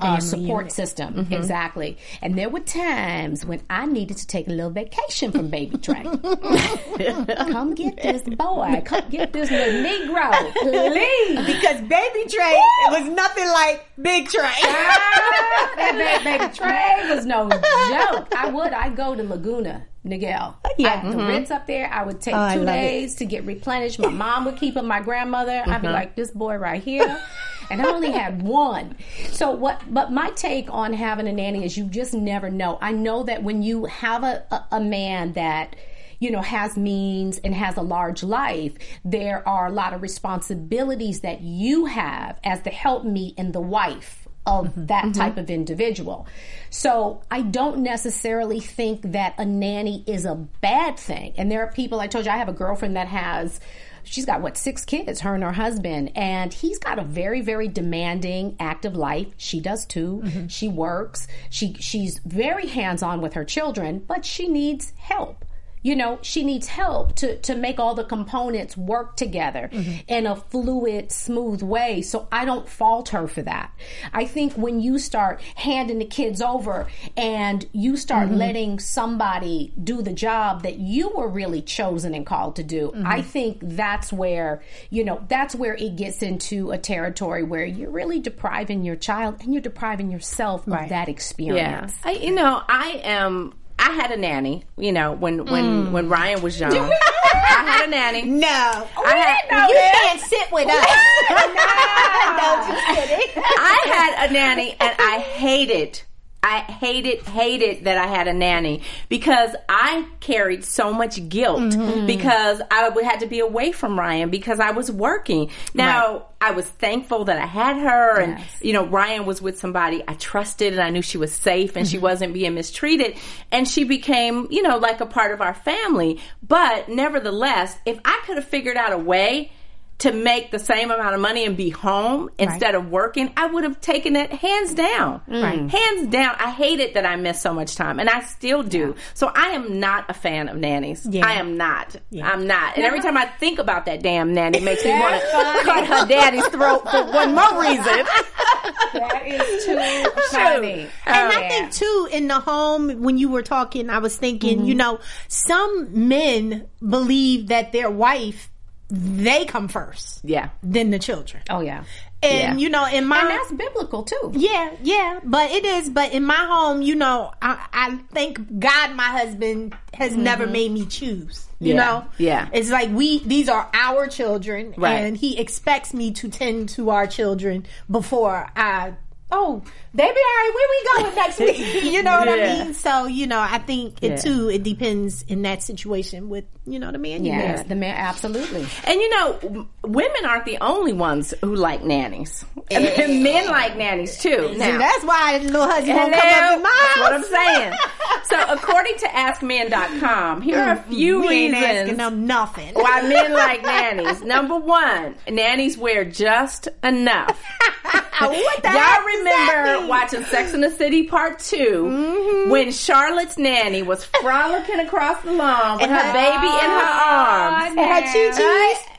Uh, support unit. system mm-hmm. exactly, and there were times when I needed to take a little vacation from Baby Trey. come get this boy, come get this little Negro, please. because Baby Trey was nothing like Big Trey. Ah, that baby, baby Trey was no joke. I would. I'd go to Laguna. Niguel. Oh, yeah. I, the mm-hmm. rent's up there, I would take Oh, two it. days to get replenished. My mom would keep him, my grandmother. I'd be mm-hmm. like, this boy right here. And I only had one. So what, but my take on having a nanny is you just never know. I know that when you have a, a, a man that, you know, has means and has a large life, there are a lot of responsibilities that you have as the helpmeet and the wife of mm-hmm. that mm-hmm. type of individual. So I don't necessarily think that a nanny is a bad thing. And there are people, I told you, I have a girlfriend that has, she's got what, six kids, her and her husband. And he's got a very, very demanding, active life. She does too. Mm-hmm. She works. She, she's very hands on with her children, but she needs help you know she needs help to to make all the components work together mm-hmm. in a fluid smooth way. So i don't fault her for that. I think when you start handing the kids over and you start mm-hmm. letting somebody do the job that you were really chosen and called to do mm-hmm. i think that's where you know that's where it gets into a territory where you're really depriving your child and you're depriving yourself of that Yeah. experience. I, you know, I am. I had a nanny. You know, when when when Ryan was young, I had a nanny. No, I had, you can't sit with us. no, just kidding. I had a nanny and I hated I hated, hated that I had a nanny because I carried so much guilt Mm-hmm. because I would had to be away from Ryan because I was working. Now I was thankful that I had her, and you know Ryan was with somebody I trusted, and I knew she was safe and she Mm-hmm. wasn't being mistreated, and she became you know like a part of our family. But nevertheless, if I could have figured out a way to make the same amount of money and be home instead of working, I would have taken it hands down. Mm. Right. Hands down. I hated that I missed so much time and I still do. So I am not a fan of nannies. Yeah. I am not. I'm not. And every time I think about that damn nanny, it makes me want to cut her daddy's throat for one more reason. that is too funny oh, And I think too, in the home, when you were talking, I was thinking, you mm-hmm. know, some men believe that their wife, they come first, yeah. then the children. oh yeah And Yeah. you know, in my and that's biblical too. Yeah, yeah, but it is. But in my home, you know, I, I thank God my husband has never made me choose. You Mm-hmm. Yeah, know, yeah. It's like we these are our children, Right. and he expects me to tend to our children before I. Oh, they be all right. Where we going next week? You know what Yeah. I mean? So you know, I think it Yeah. too. It depends in that situation with you know the man. you Yes, marry. the man absolutely. And you know, w- women aren't the only ones who like nannies. And men like nannies too. See, Now, that's why little husband won't come Hello? up in my That's what. I'm saying. So, according to AskMen.com, here are a mm-hmm. few we ain't asking reasons them nothing. why men like nannies. Number one, nannies wear just enough. what the Y'all does that remember mean? watching Sex and the City Part 2 when Charlotte's nanny was frolicking across the lawn with her baby in her arms. And her chi-chis.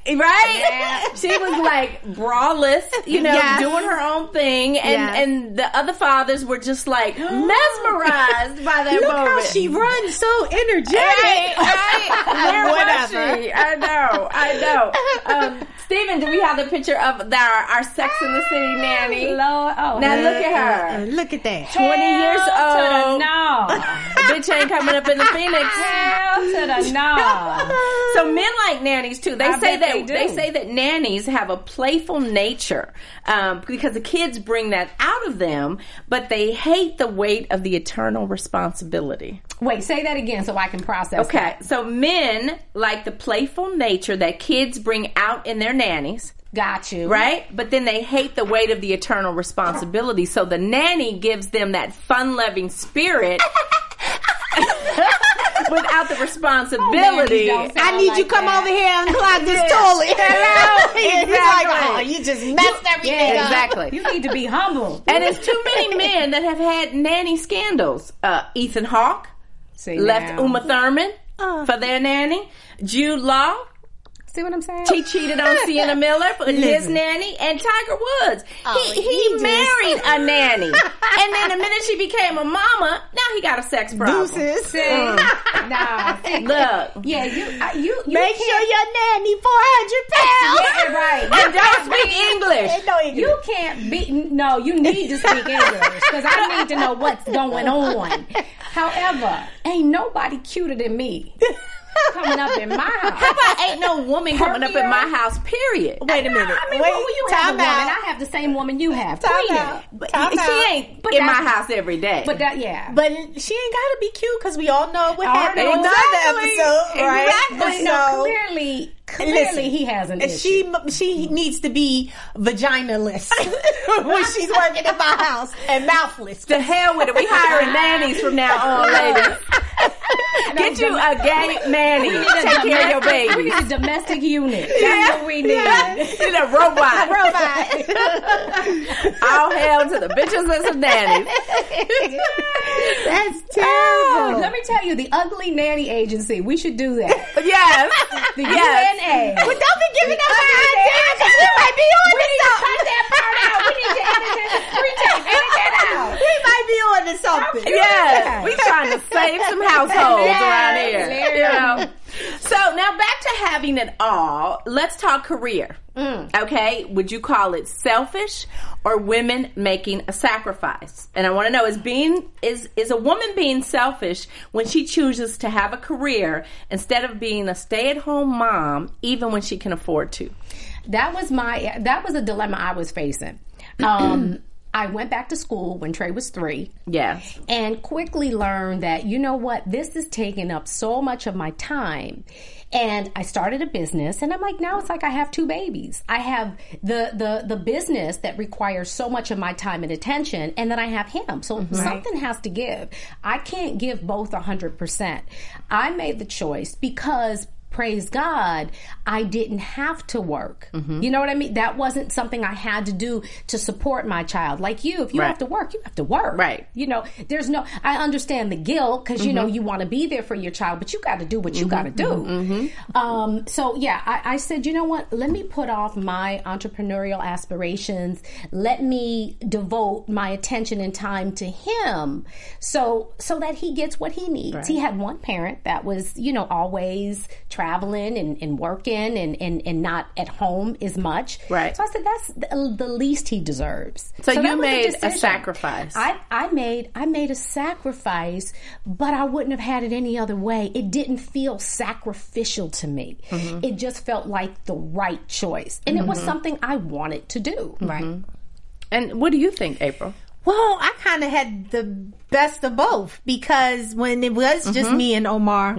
Right? She was like braless, you know, Yes. doing her own thing, and Yes. and the other fathers were just like mesmerized by that Look moment. how she runs so energetic. Right, right. Where Whatever. was she? I know, I know. Um, Steven, do we have the picture of the, our, our Sex in the City nanny? Lord, oh, Now look Uh, at her. look at that. 20 years Hell to the old. no. Bitch ain't coming up in the Phoenix. Hell to the no. So men like nannies too. They I say that they they, say that nannies have a playful nature um, because the kids bring that out of them, but they hate the weight of the eternal responsibility. Wait, say that again so I can process. Okay, so men like the playful nature that kids bring out in their nannies. Got you. Right? But then they hate the weight of the eternal responsibility. So the nanny gives them that fun loving spirit without the responsibility. Oh, man, I need you come that. over here and clog this Yeah. toilet. Hello. He's like, Exactly. oh, you just messed everything Yeah, up. exactly. You need to be humble. And it's too many men that have had nanny scandals. Uh, Ethan Hawke left now. Uma Thurman for their nanny. Jude Law, See what I'm saying? She cheated on Sienna Miller for his nanny, and Tiger Woods. Oh, he he, he just- married a nanny, and then the minute she became a mama, now he got a sex problem. Deuces. nah, Look, yeah, you, uh, you, you Make can't- sure your nanny 400 pounds. Yeah, right. and don't speak English. No English. You can't be. No, you need to speak English because I need to know what's going on. However, ain't nobody cuter than me coming up in my house. How about ain't no woman coming up in my house? Period. Wait a minute. I mean, Wait, you have a time woman. out. I have the same woman you have. Time Queen. out. But Time she out. ain't But in my house every day. But that, yeah. But she ain't gotta be cute because we all know what All happened right, on the other exactly. episode, right? Exactly. but no, So- clearly, clearly Listen, he has an issue. she she needs to be vaginaless when she's working in my house and mouthless. to hell with it. We hiring nannies from now on, ladies. Get you a gay nanny. Take care of your baby. We need a domestic unit. That's what we need. Need a robot. Robot. All hell to the bitches and some nannies. That's Oh, let me tell you, the ugly nanny agency. We should do that. Yes. The yes. UNA. But don't be giving us our ideas because we might be on We to need to cut that part out. We need to edit this. Retake, edit that out. We might be on to something. Yes, we trying to save some households Yes. around here. There You know. So now back to having it all. Let's talk career. Okay, would you call it selfish or women making a sacrifice? And I want to know is being is is a woman being selfish when she chooses to have a career instead of being a stay-at-home mom even when she can afford to? That was my. That was a dilemma I was facing. Um, I went back to school when Trey was three. Yes. and quickly learned that you know what this is taking up so much of my time. And i started a business and i'm like now it's like i have two babies. I have the the the business that requires so much of my time and attention and then i have him. So something has to give. I can't give both 100% i made the choice because praise God, I didn't have to work. Mm-hmm. You know what I mean? That wasn't something I had to do to support my child. Like you, if you Right. have to work, you have to work. Right. You know, there's no, I understand the guilt because, you know, mm-hmm. you want to be there for your child, but you got to do what you mm-hmm. got to do. Um, so, yeah, I, I said, you know what? Let me put off my entrepreneurial aspirations. Let me devote my attention and time to him so, so that he gets what he needs. He had one parent that was, you know, always traveling and, and working and, and, and not at home as much. Right. So I said, that's the, the least he deserves. So, that you made a decision. sacrifice. I, I made I made a sacrifice, but I wouldn't have had it any other way. It didn't feel sacrificial to me. Mm-hmm. It just felt like the right choice, and it was something I wanted to do. Right. and what do you think, April? Well, I kind of had the best of both because when it was just Mm-hmm. me and Omar,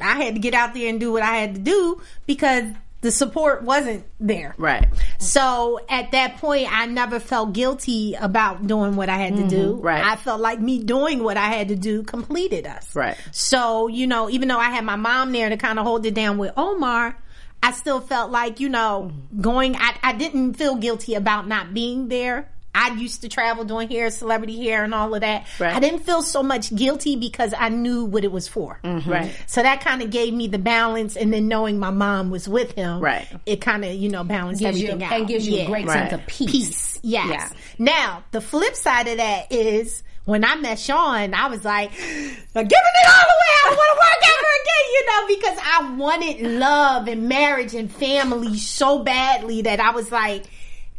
I had to get out there and do what I had to do because the support wasn't there. Right. So at that point, I never felt guilty about doing what I had to do. Mm-hmm. Right. I felt like me doing what I had to do completed us. Right. So, you know, even though I had my mom there to kind of hold it down with Omar, I still felt like, you know, going, I, I didn't feel guilty about not being there. I used to travel doing hair, celebrity hair, and all of that. Right. I didn't feel so much guilty because I knew what it was for. Mm-hmm. Right. So that kind of gave me the balance, and then knowing my mom was with him, Right. It kind of you know balanced Gives you, everything out and gives you a great Right. sense of peace. peace. Yes. Yeah. Now the flip side of that is when I met Sean, I was like, I'm giving it all away. I don't want to work ever again, you know, because I wanted love and marriage and family so badly that I was like.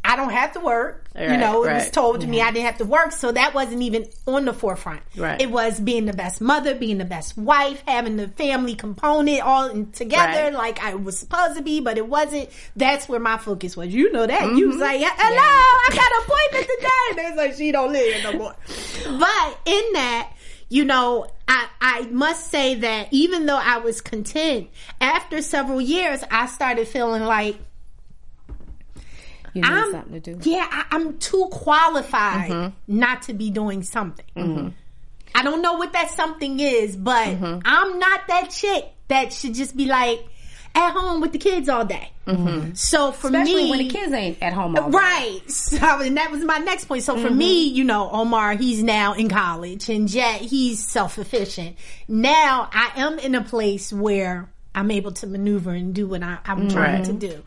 I don't have to work. You Right, know, it was told to me I didn't have to work, so that wasn't even on the forefront. Right. It was being the best mother, being the best wife, having the family component all together Right. like I was supposed to be, but it wasn't. That's where my focus was. You know that. You Mm-hmm. was like, hello, I got an appointment today. And it's like, she don't live here no more. But in that, you know, I, I must say that even though I was content, after several years, I started feeling like, You need I'm, something to do. yeah, I, I'm too qualified Mm-hmm. not to be doing something. I don't know what that something is, but Mm-hmm. I'm not that chick that should just be like at home with the kids all day. So for Especially me, when the kids ain't at home all day. Right. So, and that was my next point. So for me, you know, Omar, he's now in college and yet he's self-efficient. Now I am in a place where I'm able to maneuver and do what I, I'm trying Right. to do.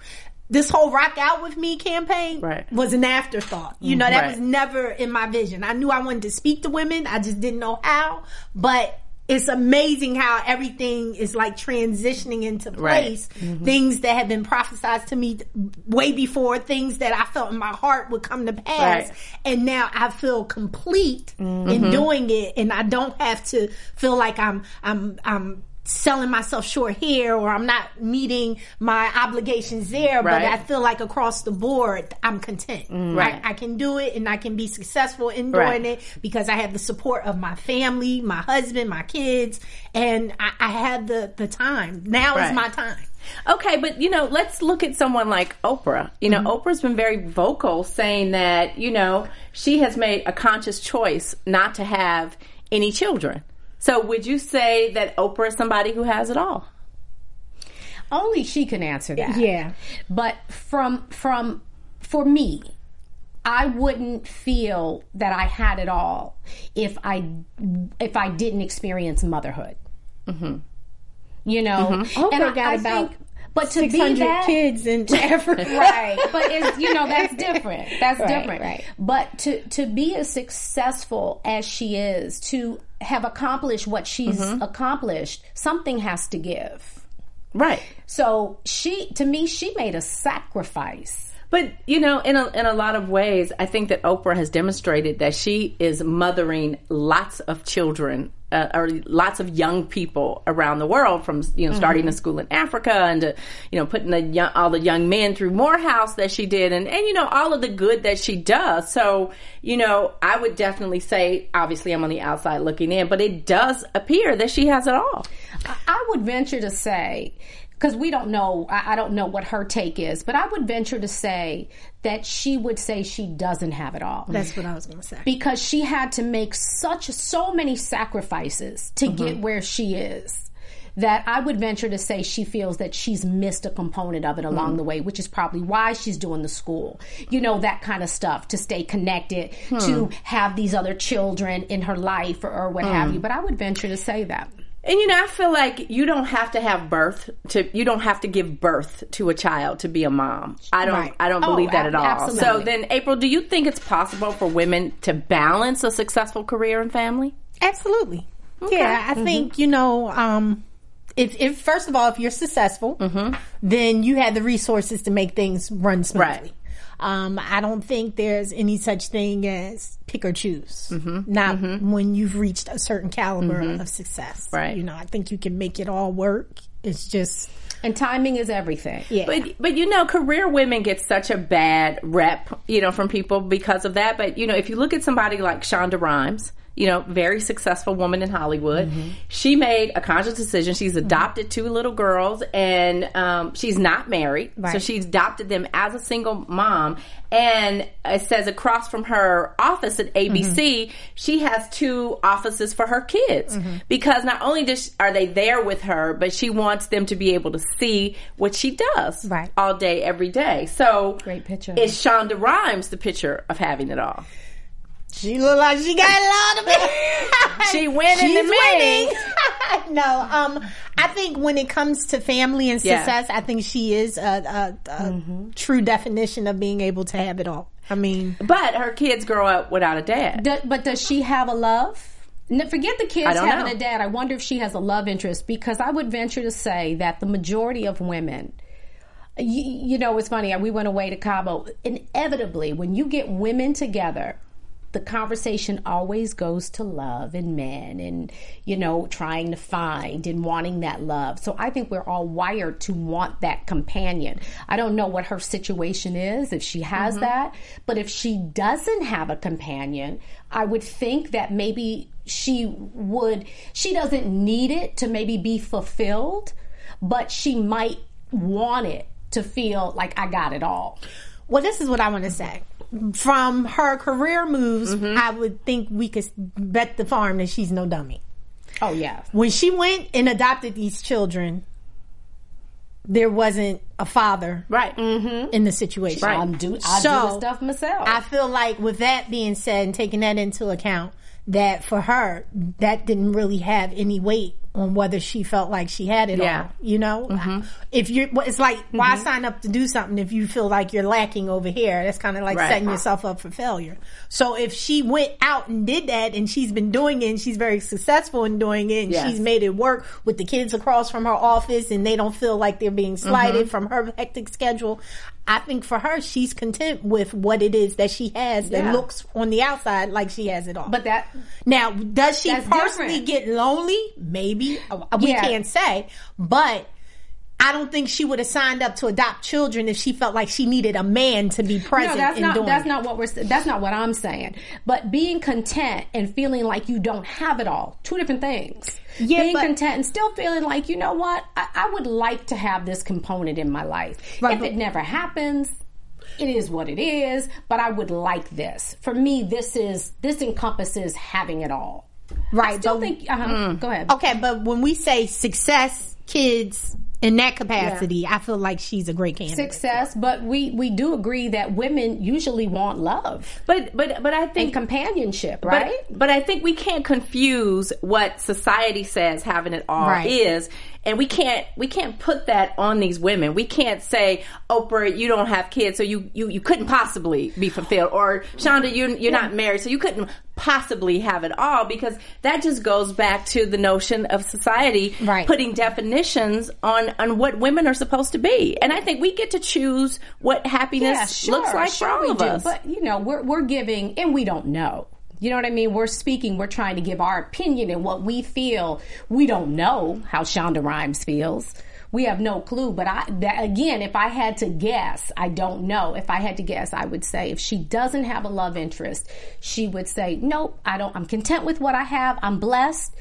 This whole rock out with me campaign Right. was an afterthought. You know, that Right. was never in my vision. I knew I wanted to speak to women. I just didn't know how, but it's amazing how everything is like transitioning into Right. place. Things that had been prophesied to me way before, things that I felt in my heart would come to pass. Right. And now I feel complete Mm-hmm. in doing it and I don't have to feel like I'm, I'm, I'm, selling myself short here or I'm not meeting my obligations there but I feel like across the board I'm content mm. Right. I, I can do it and I can be successful in doing Right. it because I have the support of my family my husband my kids and I, I have the the time now Right. is my time Okay, but you know, let's look at someone like Oprah. You know, mm-hmm. Oprah's been very vocal saying that, you know, she has made a conscious choice not to have any children. So would you say that Oprah is somebody who has it all? Only she can answer that. Yeah. But from from for me, I wouldn't feel that I had it all if I if I didn't experience motherhood. Mm-hmm. You know, mm-hmm. Oprah and I, got I about think, but to be 600 that, kids in Africa right but it's you know that's different that's Right, different right. but to to be as successful as she is to have accomplished what she's Mm-hmm. accomplished something has to give Right. so she to me she made a sacrifice But you know, in a in a lot of ways, I think that Oprah has demonstrated that she is mothering lots of children uh, or lots of young people around the world, from you know starting a school in Africa and to, you know putting the young, all the young men through Morehouse that she did, and and you know all of the good that she does. So you know, I would definitely say, obviously, I'm on the outside looking in, but it does appear that she has it all. I would venture to say, because we don't know, I, I don't know what her take is, but I would venture to say that she would say she doesn't have it all. that's what I was going to say because she had to make such so many sacrifices to mm-hmm. get where she is that I would venture to say she feels that she's missed a component of it along mm-hmm. the way, which is probably why she's doing the school. You know, that kind of stuff to stay connected, to hmm. have these other children in her life or, or what have hmm. you. But I would venture to say that. And you know, I feel like you don't have to have birth to you don't have to give birth to a child to be a mom. I don't Right. I don't Oh, believe that at all. So then April, do you think it's possible for women to balance a successful career and family? Absolutely. Yeah, I think you know, um, if if first of all, if you're successful, then you have the resources to make things run smoothly. Right. Um, I don't think there's any such thing as pick or choose. Mm-hmm. Not mm-hmm. when you've reached a certain caliber mm-hmm. of success. Right. You know, I think you can make it all work. It's just And timing is everything. yeah. But but you know, career women get such a bad rep, you know, from people because of that. But you know, if you look at somebody like Shonda Rhimes, you know, very successful woman in Hollywood, mm-hmm. she made a conscious decision. She's mm-hmm. adopted two little girls, and um, she's not married, so Right. she's adopted them as a single mom. And it says across from her office at ABC, mm-hmm. she has two offices for her kids because not only does are they there with her, but she wants them to be able to see what she does Right. all day, every day. So Great picture. Is Shonda Rhimes the picture of having it all? She look like she got a lot of it. She winning She's to me. winning. no, um, I think when it comes to family and Yeah. success, I think she is a, a, a true definition of being able to have it all. I mean, But her kids grow up without a dad. Do- but does she have a love? N- Forget the kids having know. a dad. I wonder if she has a love interest because I would venture to say that the majority of women, you, you know, it's funny. We went away to Cabo. Inevitably, when you get women together, the conversation always goes to love and men and, you know, trying to find and wanting that love. So I think we're all wired to want that companion. I don't know what her situation is, if she has Mm-hmm. that, but if she doesn't have a companion, I would think that maybe she would, she doesn't need it to maybe be fulfilled, but she might want it to feel like I got it all. Well, this is what I want to say. From her career moves, I would think we could bet the farm that she's no dummy. Oh yeah. When she went and adopted these children, there wasn't a father Right. Mm-hmm. in the situation. I'm do I do the stuff myself. I feel like with that being said and taking that into account, that for her, that didn't really have any weight on whether she felt like she had it Yeah. all. You know, mm-hmm. if you're, well, it's like why mm-hmm. sign up to do something if you feel like you're lacking over here? That's kind of like Right. setting yourself up for failure. So if she went out and did that, and she's been doing it, and she's very successful in doing it, and Yes. she's made it work with the kids across from her office, and they don't feel like they're being slighted mm-hmm. from her hectic schedule. I think for her, she's content with what it is that she has that Yeah. looks on the outside like she has it all. but that now, does she personally different. get lonely? Maybe Uh, we Yeah. can't say, but. I don't think she would have signed up to adopt children if she felt like she needed a man to be present no, that's not that's not what we're that's not what I'm saying. But being content and feeling like you don't have it all, two different things. Yeah, being but- content and still feeling like you know what, I, I would like to have this component in my life. Right, if but- it never happens. It is what it is, but I would like this. For me, this is this encompasses having it all. right. I still but- think. Uh-huh, Go ahead. Okay, but when we say success, kids in that capacity, I feel like she's a great candidate. Success, but we we do agree that women usually want love But but but I and think companionship, But, right? but I think we can't confuse what society says having it all Right. is, and we can't we can't put that on these women. We can't say, Oprah, you don't have kids, so you you, you couldn't possibly be fulfilled, or Shonda, you you're not married, so you couldn't possibly have it all, because that just goes back to the notion of society Right. putting definitions on on what women are supposed to be, and I think we get to choose what happiness looks like for all of do. us. But you know, we're we're giving, and we don't know. You know what I mean? We're speaking. We're trying to give our opinion and what we feel. We don't know how Shonda Rhimes feels. We have no clue. But I, that, again, if I had to guess, I don't know. If I had to guess, I would say if she doesn't have a love interest, she would say, "Nope, I don't. I'm content with what I have. I'm blessed."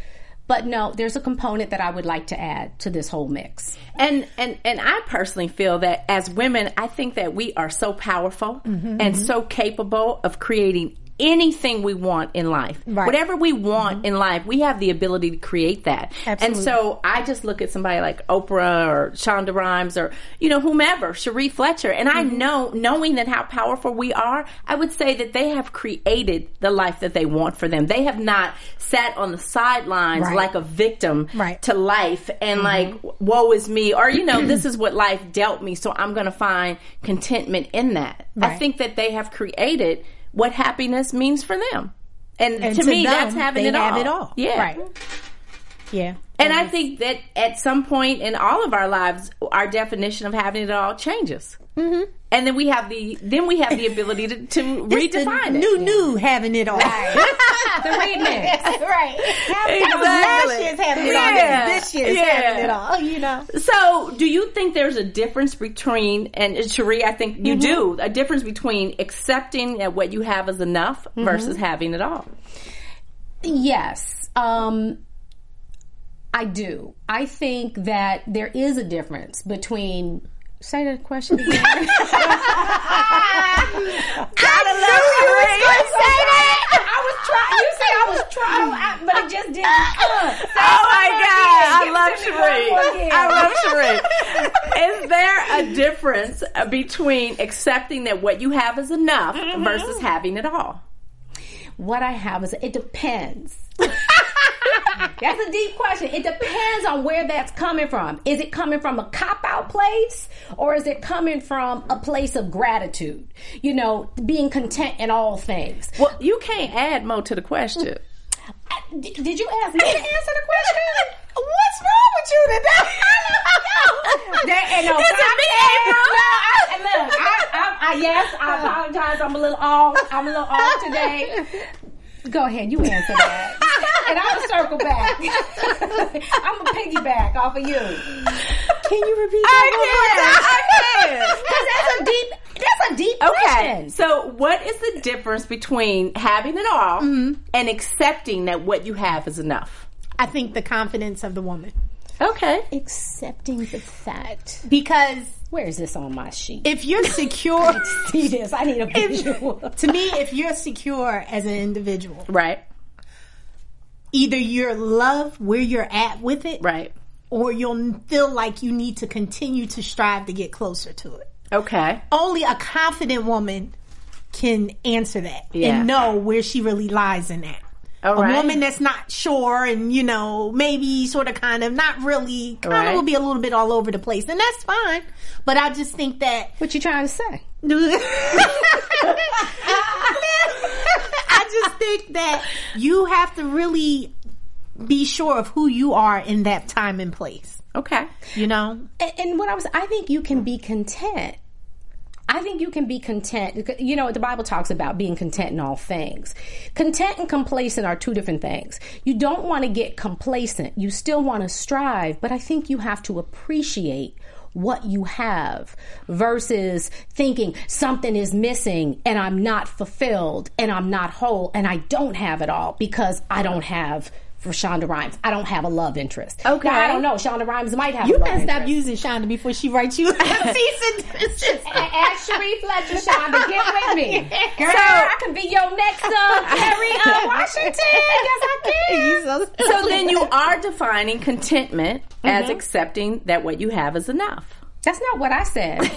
But no, there's a component that I would like to add to this whole mix. And and and I personally feel that as women, I think that we are so powerful Mm-hmm, and so capable of creating anything we want in life. Right. Mm-hmm. Whatever we want in life, we have the ability to create that. And so I just look at somebody like Oprah or Shonda Rhimes or you know whomever, Cherie Fletcher, and I Mm-hmm. know knowing that how powerful we are, I would say that they have created the life that they want for them. They have not sat on the sidelines Right. like a victim Right. to life and like woe is me or you know this is what life dealt me so i'm gonna find contentment in that i think that they have created what happiness means for them and, And to, to me them, that's having they it have all it all. yeah Right. Yeah. And i think that at some point in all of our lives our definition of having it all changes mm-hmm. and then we have the then we have the ability to, to redefine it New, new having it all. The remix. right. Exactly. Last year's having it all. This year's Yeah. having it all. You know. So, do you think there's a difference between, and Cherie, I think you do, a difference between accepting that what you have is enough versus having it all? Yes. Um, I do. I think that there is a difference between. Say the question again. Gotta love Cherie. I was trying. You said I was trying, but it just didn't. Uh, Oh my God, I love to me one Cherie. more again. I love Cherie. Is there a difference uh, between accepting that what you have is enough versus having it all? what I have is it depends. that's a deep question. It depends on where that's coming from. Is it coming from a cop out place or is it coming from a place of gratitude? You know, being content in all things. Well, you can't add more to the question. I- d- did you ask me to answer the question? What's wrong with you today? That, and no, me? No, I, look, I, I, I, yes, I apologize. I'm a little off. I'm a little off today. Go ahead, you answer that, and I'll circle back. I'm a piggyback off of you Can you repeat I that? can. I can. because that's a deep. That's a deep Okay, question. so what is the difference between having it all mm-hmm. and accepting that what you have is enough? I think the confidence of the woman. Okay. Accepting the fact. Because Where is this on my sheet? If you're secure, See this? I need a visual. to me, if you're secure as an individual, Right. either you're love where you're at with it, Right. or you'll feel like you need to continue to strive to get closer to it. Okay. Only a confident woman can answer that Yeah. and know where she really lies in that. All a right. woman that's not sure and you know maybe sort of kind of not really kind Right. of will be a little bit all over the place and that's fine but i just think that what you trying to say? i just think that you have to really be sure of who you are in that time and place Okay. you know And, and what I was, I think you can be content. I think you can be content. You know, the Bible talks about being content in all things. Content and complacent are two different things. You don't want to get complacent. You still want to strive, but I think you have to appreciate what you have versus thinking something is missing and I'm not fulfilled and I'm not whole and I don't have it all because I don't have for Shonda Rhimes. I don't have a love interest. Okay. Now, I don't know. Shonda Rhimes might have you a love gotta stop using shonda before she writes you a cease and desist. Ask Cherie Fletcher, Shonda, to get with me. Girl, I could be your next uh, Kerry uh, Washington. Yes, I can. So- So then you are defining contentment as accepting that what you have is enough. That's not what I said.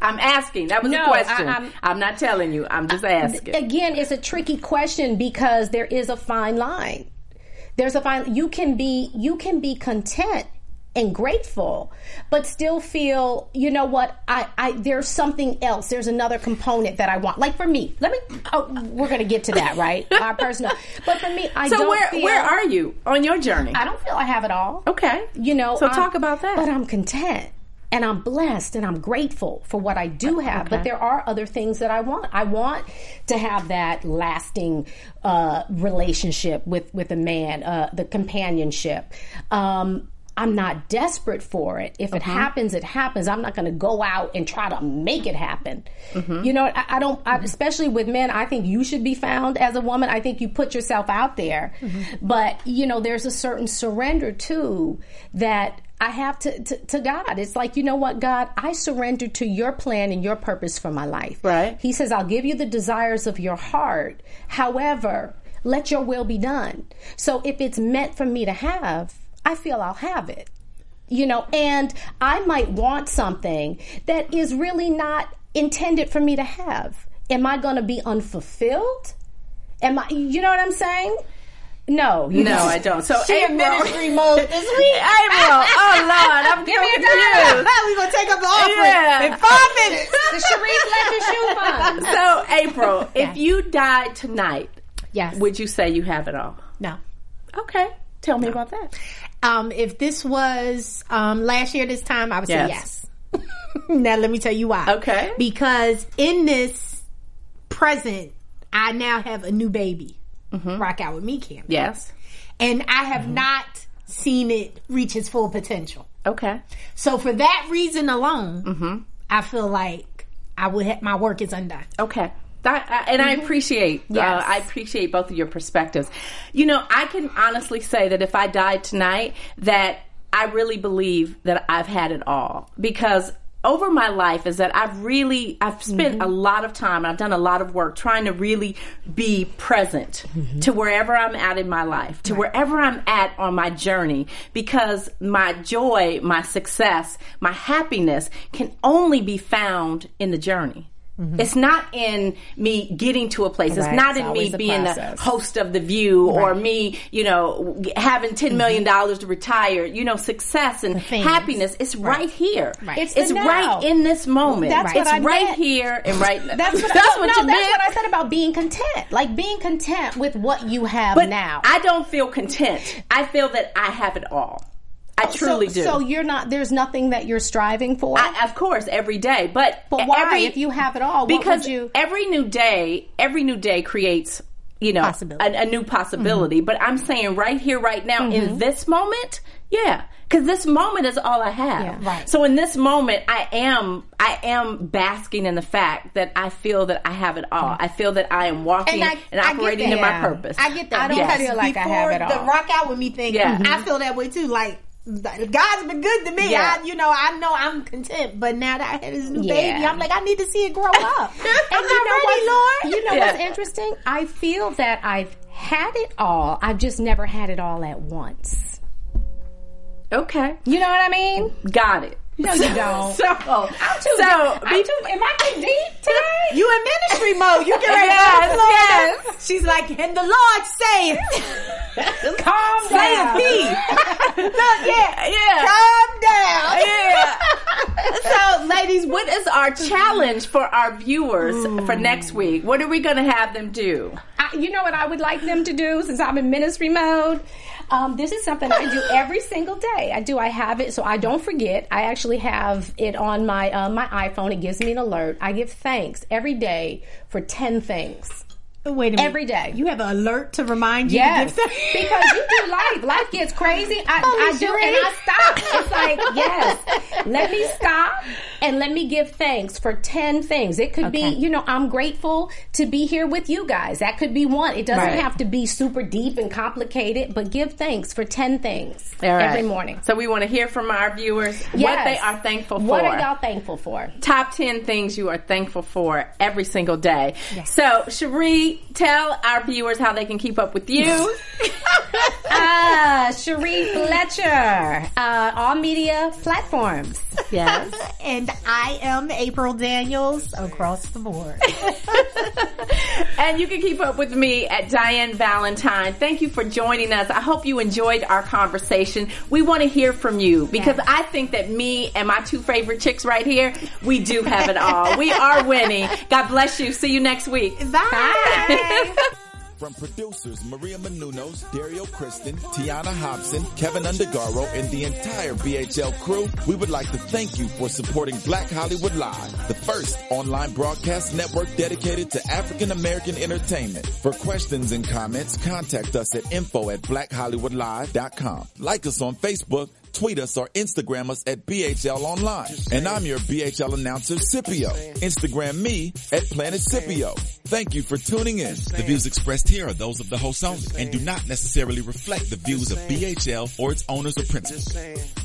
I'm asking. That was No, a question. I- I'm, I'm- not telling you. I'm just asking. Again, it's a tricky question because there is a fine line. There's a fine. You can be you can be content and grateful, but still feel you know what I I there's something else. There's another component that I want. Like for me, let me. Oh, we're gonna get to that, right? Our personal. But for me, I So don't where feel, where are you on your journey? I don't feel I have it all. okay. You know, So talk um, about that. But I'm content and I'm blessed and I'm grateful for what I do have. But there are other things that I want. I want to have that lasting uh, relationship with with a man, uh, the companionship. Um, I'm not desperate for it. If it happens, it happens. I'm not going to go out and try to make it happen. Mm-hmm. You know, I, I don't. I, mm-hmm. especially with men, I think you should be found as a woman. I think you put yourself out there, mm-hmm. but you know, there's a certain surrender too that I have to, to, to God. It's like, you know what, God, I surrender to your plan and your purpose for my life. Right. He says, I'll give you the desires of your heart. However, let your will be done. So if it's meant for me to have, I feel I'll have it. You know, and I might want something that is really not intended for me to have. Am I going to be unfulfilled? Am I, you know what I'm saying? No. you No, don't. I don't. So She in April, ministry mode this week. April. Oh Lord, I'm Give me a confused. we gonna take up the offering Yeah. in five minutes. The Sharif Ledger Shoe Fund. So April, if you died tonight, Yes. would you say you have it all? no. Okay. Tell me about that. Um, if this was um, last year this time, I would say Yes. yes. now let me tell you why. Okay. Because in this present, I now have a new baby. Rock out with me, Cam. Yes. And I have not seen it reach its full potential. Okay. So for that reason alone, I feel like I would have, my work is undone. Okay. That, I- and I mm-hmm. appreciate, uh, I appreciate both of your perspectives. You know, I can honestly say that if I died tonight, that I really believe that I've had it all. Because over my life is that I've really, I've spent mm-hmm. a lot of time and I've done a lot of work trying to really be present mm-hmm. to wherever I'm at in my life, to wherever I'm at on my journey. Because my joy, my success, my happiness can only be found in the journey. Mm-hmm. It's not in me getting to a place. It's not it's in me being the host of the View or me, you know, having ten mm-hmm. million dollars to retire. You know, success and happiness. It's right, here. It's It's, right in this moment. That's what it's I right meant. here and right. That's what, that's no, what no, you that's meant. what I said about being content. Like being content with what you have but now. I don't feel content. I feel that I have it all. I truly so, do. So you're not. There's nothing that you're striving for. I, of course, every day. But but why? every, if you have it all, what because would you? every new day, every new day creates, you know, a, a new possibility. Mm-hmm. But I'm saying right here, right now, in this moment, yeah, because this moment is all I have. Yeah, right. So in this moment, I am, I am basking in the fact that I feel that I have it all. I feel that I am walking and, I get operating that. in my purpose. I get that. I don't because feel like I before have it all. The rock out with me thing, Yeah. I feel that way too. Like God's been good to me. Yeah. I, you know, I know I'm content. But now that I had this new Yeah. baby, I'm like, I need to see it grow up. And I'm you not ready, Lord. You know Yeah. what's interesting? I feel that I've had it all. I've just never had it all at once. Okay. You know what I mean? Got it. No, you don't. So, oh, I'm too. so I'm too. Am I too deep today? You in ministry mode. You get ready Yes, to yes. She's like, and the Lord saith, Calm down. he. Look, yeah. yeah. Calm down. Yeah. so, ladies, what is our challenge for our viewers for next week? What are we going to have them do? You know what I would like them to do since I'm in ministry mode? Um, this is something I do every single day. I do. I have it so I don't forget. I actually have it on my uh, my iPhone. It gives me an alert. I give thanks every day for ten things. Wait a minute. Every day. You have an alert to remind you Yes, to give because you do life. Life gets crazy. I, I do, and I stop. It's like, yes, let me stop and let me give thanks for 10 things. It could Okay. be, you know, I'm grateful to be here with you guys. That could be one. It doesn't Right. have to be super deep and complicated, but give thanks for 10 things right. every morning. So, we want to hear from our viewers what they are thankful for. What are y'all thankful for? top 10 things you are thankful for every single day. So, Cherie, tell our viewers how they can keep up with you. Ah, Cherie Fletcher, uh, all media platforms. yes. and I am April Daniels across the board. and you can keep up with me at Diane Valentine. Thank you for joining us. I hope you enjoyed our conversation. We want to hear from you because I think that me and my two favorite chicks right here, we do have it all. We are winning. God bless you. See you next week. Bye. From producers Maria Menounos, Dario Kristen, Tiana Hobson, Keven Undergaro, and the entire BHL crew, we would like to thank you for supporting Black Hollywood Live, the first online broadcast network dedicated to African American entertainment. For questions and comments, contact us at info at blackhollywoodlive.com. Like us on Facebook, tweet us or Instagram us at BHL Online. And I'm your BHL announcer, Scipio. Instagram me at Planet Scipio. Thank you for tuning in. The views expressed here are those of the host only and do not necessarily reflect the views of BHL or its owners or principals.